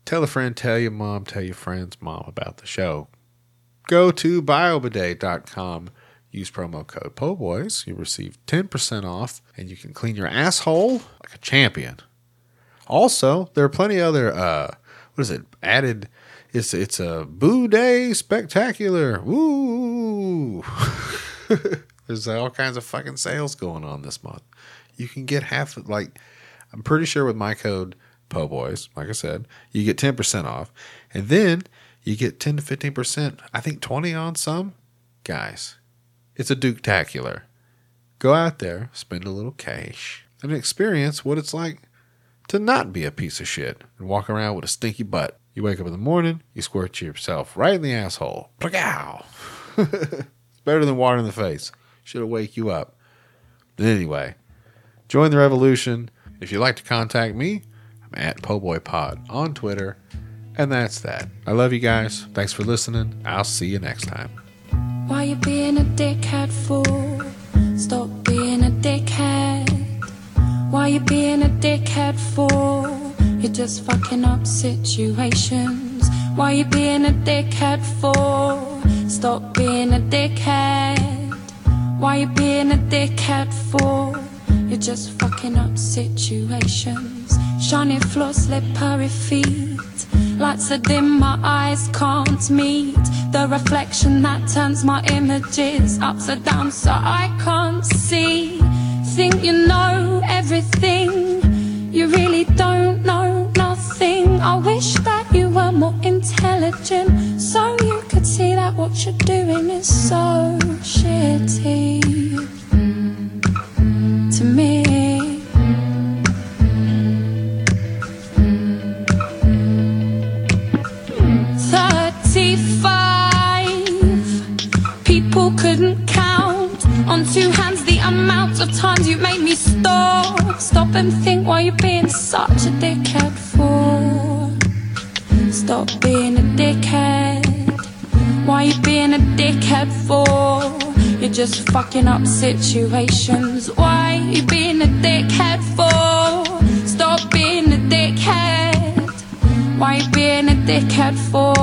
Tell a friend, tell your mom, tell your friend's mom about the show go to biobidet.com use promo code poboys you receive 10% off and you can clean your asshole like a champion also there are plenty other uh what is it? Added it's it's a boo day spectacular. Woo! There's all kinds of fucking sales going on this month. You can get half of like i'm pretty sure with my code poboys like i said you get 10% off. And then you get 10 to 15%, I think 20 on some. Guys, it's a Duke-tacular. Go out there, spend a little cash, and experience what it's like to not be a piece of shit and walk around with a stinky butt. You wake up in the morning, you squirt yourself right in the asshole. Plagow! it's better than water in the face. Should have wake you up. But anyway, join the revolution. If you'd like to contact me, I'm at PoBoyPod on Twitter. And that's that. I love you guys. Thanks for listening. I'll see you next time. Why you being a dickhead for? Stop being a dickhead. Why you being a dickhead for? You're just fucking up situations. Why you being a dickhead for? Stop being a dickhead. Why you being a dickhead for? You're just fucking up situations. Shiny floor, slippery feet. Lights are dim, my eyes can't meet. The reflection that turns my images upside down so I can't see. Think you know everything. You really don't know nothing. I wish that you were more intelligent. So you could see that what you're doing is so shitty. To me. Just fucking up situations. Why you being a dickhead for? Stop being a dickhead. Why you being a dickhead for?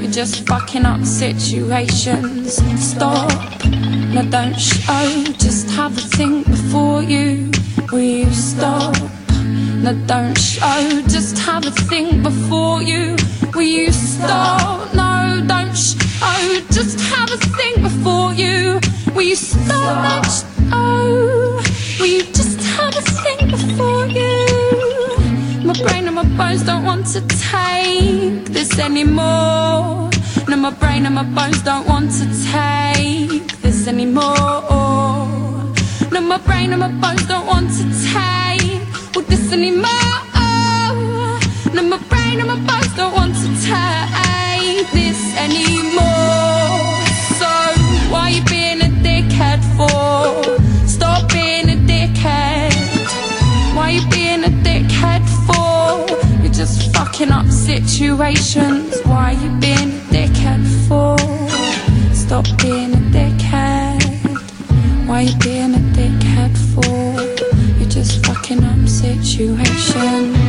You're just fucking up situations. Stop, no, don't show. Just have a think before you. Will you stop? No, don't show. Just have a think before you. Will you stop? No, don't show. Just have a think before you. Will so much Oh, We just have a thing before you? My brain and my bones don't want to take this anymore. No, my brain and my bones don't want to take this anymore. No, my brain and my bones don't want to take this anymore. No, my brain and my bones don't want to take this anymore. situations. Why you been a dickhead for? Stop being a dickhead. Why you being a dickhead for? You're just fucking up situations.